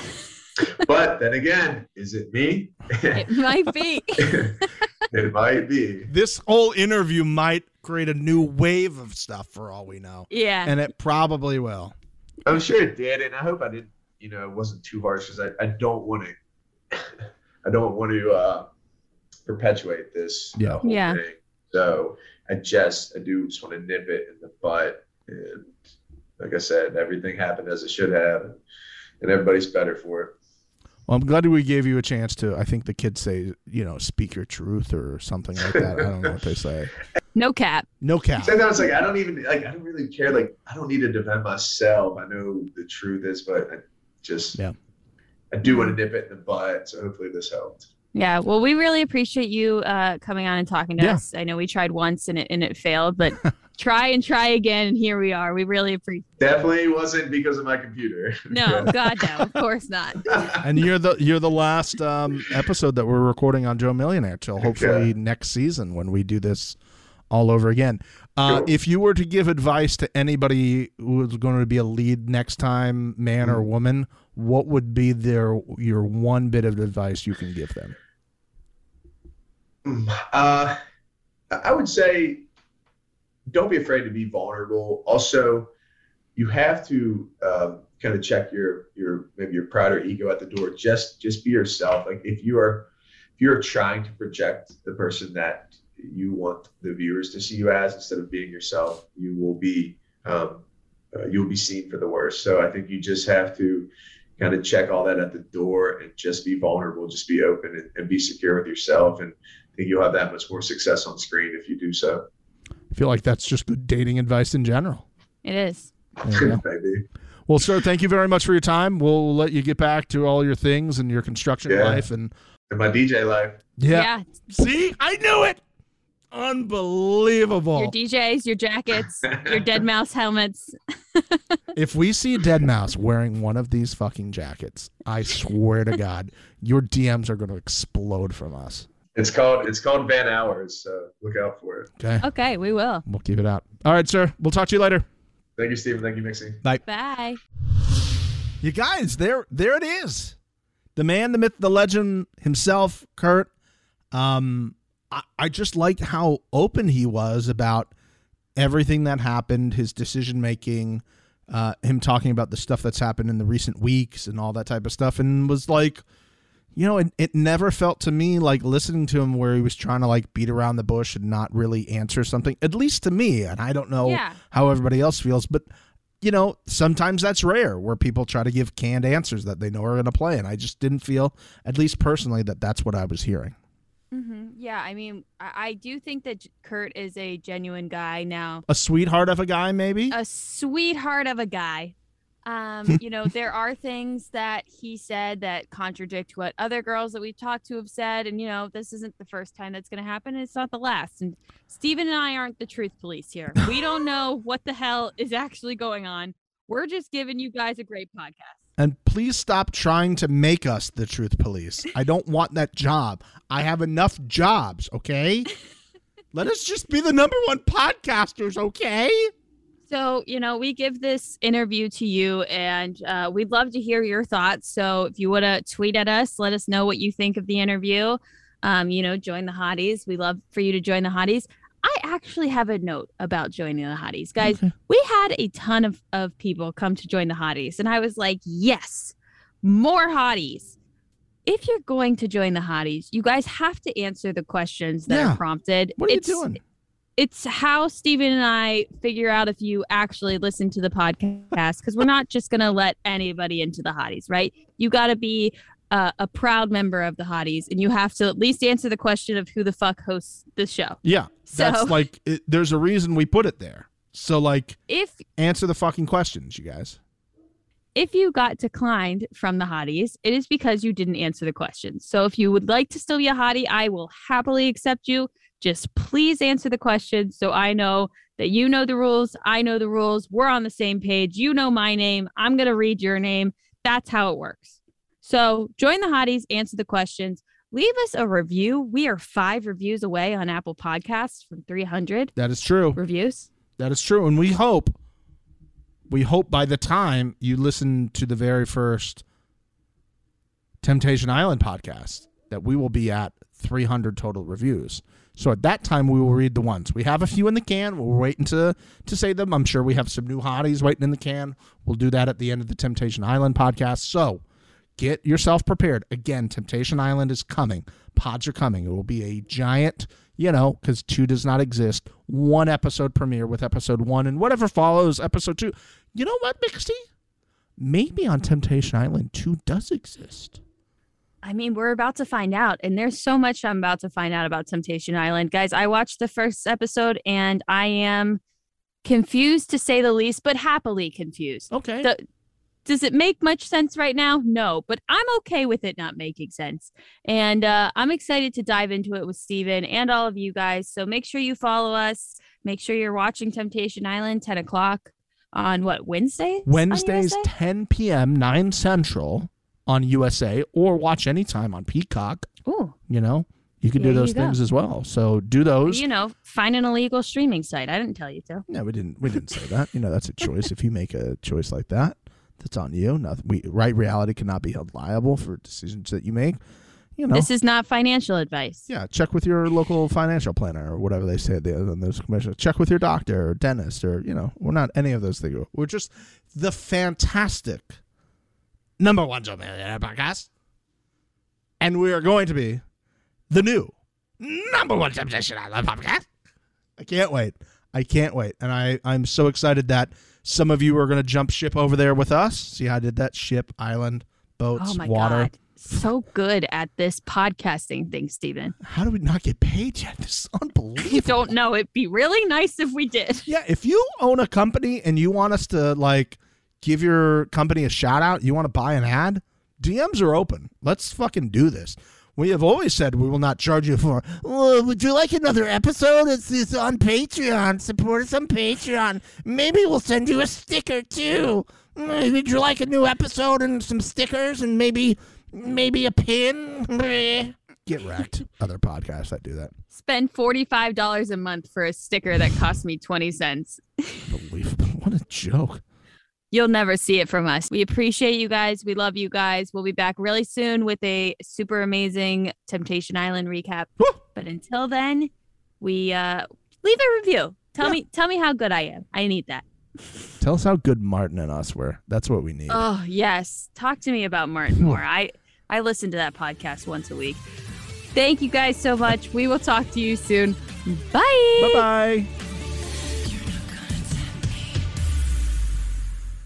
But then again, is it me? it might be. it might be. This whole interview might create a new wave of stuff for all we know. Yeah. And it probably will. I'm sure it did, and I hope I didn't. You know, it wasn't too harsh because I, I don't want to I don't want to uh, perpetuate this uh, Yeah. whole Yeah. thing. So I just I do just want to nip it in the butt. And like I said, everything happened as it should have, and, and everybody's better for it. Well, I'm glad we gave you a chance to. I think the kids say, you know, speak your truth or something like that. I don't know what they say. No cap. No cap. Sometimes like I don't even like I don't really care. Like I don't need to defend myself. I know the truth is, but I just Yeah. I do want to nip it in the butt. So hopefully this helped. Yeah, well, we really appreciate you uh, coming on and talking to Yeah. us. I know we tried once and it and it failed, but try and try again, and here we are. We really appreciate. Definitely wasn't because of my computer. No, God, no, of course not. And you're the you're the last um, episode that we're recording on Joe Millionaire till hopefully Okay. next season when we do this all over again. Uh, Cool. If you were to give advice to anybody who is going to be a lead next time, man or woman, what would be their your one bit of advice you can give them? Uh, I would say don't be afraid to be vulnerable. Also, you have to um, kind of check your your maybe your pride or ego at the door. Just just be yourself. Like if you are if you're trying to project the person that you want the viewers to see you as instead of being yourself, you will be um, uh, you will be seen for the worst. So I think you just have to kind of check all that at the door and just be vulnerable, just be open and, and be secure with yourself. And I think you'll have that much more success on screen if you do so. I feel like that's just good dating advice in general. It is. There you Well, sir, thank you very much for your time. We'll let you get back to all your things and your construction Yeah. life. And In my DJ life. yeah. see, I knew it. Unbelievable. Your DJs, your jackets, your dead mouse helmets. if we see a Deadmau5 wearing one of these fucking jackets, I swear to God, your DMs are going to explode from us. It's called it's called Van Hours, so look out for it. Okay. Okay, we will. We'll keep it out. All right, sir. We'll talk to you later. Thank you, Stephen. Thank you, Mixie. Bye. Bye. You guys, there there it is. The man, the myth, the legend himself, Kurt. Um I, I just liked how open he was about everything that happened, his decision making, uh, him talking about the stuff that's happened in the recent weeks and all that type of stuff, and was like, you know, it, it never felt to me like listening to him where he was trying to like beat around the bush and not really answer something, at least to me. And I don't know Yeah. how everybody else feels, but you know, sometimes that's rare where people try to give canned answers that they know are going to play. And I just didn't feel, at least personally, that that's what I was hearing. hmm Yeah, I mean, I, I do think that Kurt is a genuine guy now. A sweetheart of a guy, maybe? a sweetheart of a guy. Um, you know, there are things that he said that contradict what other girls that we've talked to have said. And, you know, this isn't the first time that's going to happen. It's not the last. And Stephen and I aren't the truth police here. We don't know what the hell is actually going on. We're just giving you guys a great podcast. and please stop trying to make us the truth police. I don't want that job. I have enough jobs, okay? Let us just be the number one podcasters, okay? So, you know, we give this interview to you and uh, we'd love to hear your thoughts. So, if you want to tweet at us, let us know what you think of the interview. Um, you know, join the hotties. We love for you to join the hotties. I actually have a note about joining the hotties. Guys, Okay. we had a ton of, of people come to join the hotties. And I was like, yes, more hotties. If you're going to join the hotties, you guys have to answer the questions that Yeah. are prompted. What are It's- you doing? It's how Steven and I figure out if you actually listen to the podcast because we're not just going to let anybody into the hotties, right? You got to be uh, a proud member of the hotties and you have to at least answer the question of who the fuck hosts the show. Yeah. That's like, it, there's a reason we put it there. So, like, If answer the fucking questions, you guys. if you got declined from the hotties, it is because you didn't answer the questions. So if you would like to still be a hottie, I will happily accept you. Just please answer the questions so I know that you know the rules. I know the rules. We're on the same page. You know my name. I'm going to read your name. That's how it works. So join the hotties, answer the questions, leave us a review. We are five reviews away on Apple Podcasts from 300 That is true. reviews. That is true. And we hope, we hope by the time you listen to the very first Temptation Island podcast that we will be at 300 total reviews. So at that time, we will read the ones. We have a few in the can. We're waiting to, to say them. I'm sure we have some new hotties waiting in the can. We'll do that at the end of the Temptation Island podcast. So get yourself prepared. Again, Temptation Island is coming. Pods are coming. It will be a giant, you know, because two does not exist. One episode premiere with episode one and whatever follows episode two. You know what, Mixie? Maybe on Temptation Island two does exist. I mean, we're about to find out, and there's so much I'm about to find out about Temptation Island. Guys, I watched the first episode and I am confused to say the least, but happily confused. Okay. The- Does it make much sense right now? No, but I'm okay with it not making sense. And uh, I'm excited to dive into it with Steven and all of you guys. So make sure you follow us. Make sure you're watching Temptation Island, 10 o'clock on what, Wednesdays? on Wednesdays, 10 p.m., 9 Central on USA, or watch anytime on Peacock. Ooh, You know, you can do those you go. things as well. So do those. you know, find an illegal streaming site. I didn't tell you to. No, we didn't. We didn't say that. You know, that's a choice. If you make a choice like that, that's on you. Nothing. We right reality cannot be held liable for decisions that you make. You know. This is not financial advice. yeah, check with your local financial planner or whatever they say there on those commissions. Check with your doctor or dentist or you know, we're not any of those things. We're just the fantastic number one Joe Millionaire podcast, and we are going to be the new number one Temptation Island podcast. I can't wait. I can't wait. And I, I'm so excited that some of you are going to jump ship over there with us. See how I did that? Ship, island, boats, Oh my water. god. So good at this podcasting thing, Stephen. How do we not get paid yet? This is I unbelievable. don't know. It'd be really nice if we did. Yeah, if you own a company and you want us to like give your company a shout out, you want to buy an ad, DMs are open. Let's fucking do this. We have always said we will not charge you for. Oh, would you like another episode? It's, it's on Patreon. Support us on Patreon. Maybe we'll send you a sticker too. Mm, Would you like a new episode and some stickers and maybe maybe a pin? Get wrecked. Other podcasts that do that. Spend $45 a month for a sticker that cost me 20 cents. Unbelievable. What a joke. You'll never see it from us. We appreciate you guys. We love you guys. We'll be back really soon with a super amazing Temptation Island recap. Woo! But until then, we uh leave a review. Tell Yeah. me tell me how good I am. I need that. Tell us how good Martin and us were. That's what we need. Oh, yes. Talk to me about Martin more. I I listen to that podcast once a week. Thank you guys so much. We will talk to you soon. Bye. bye bye.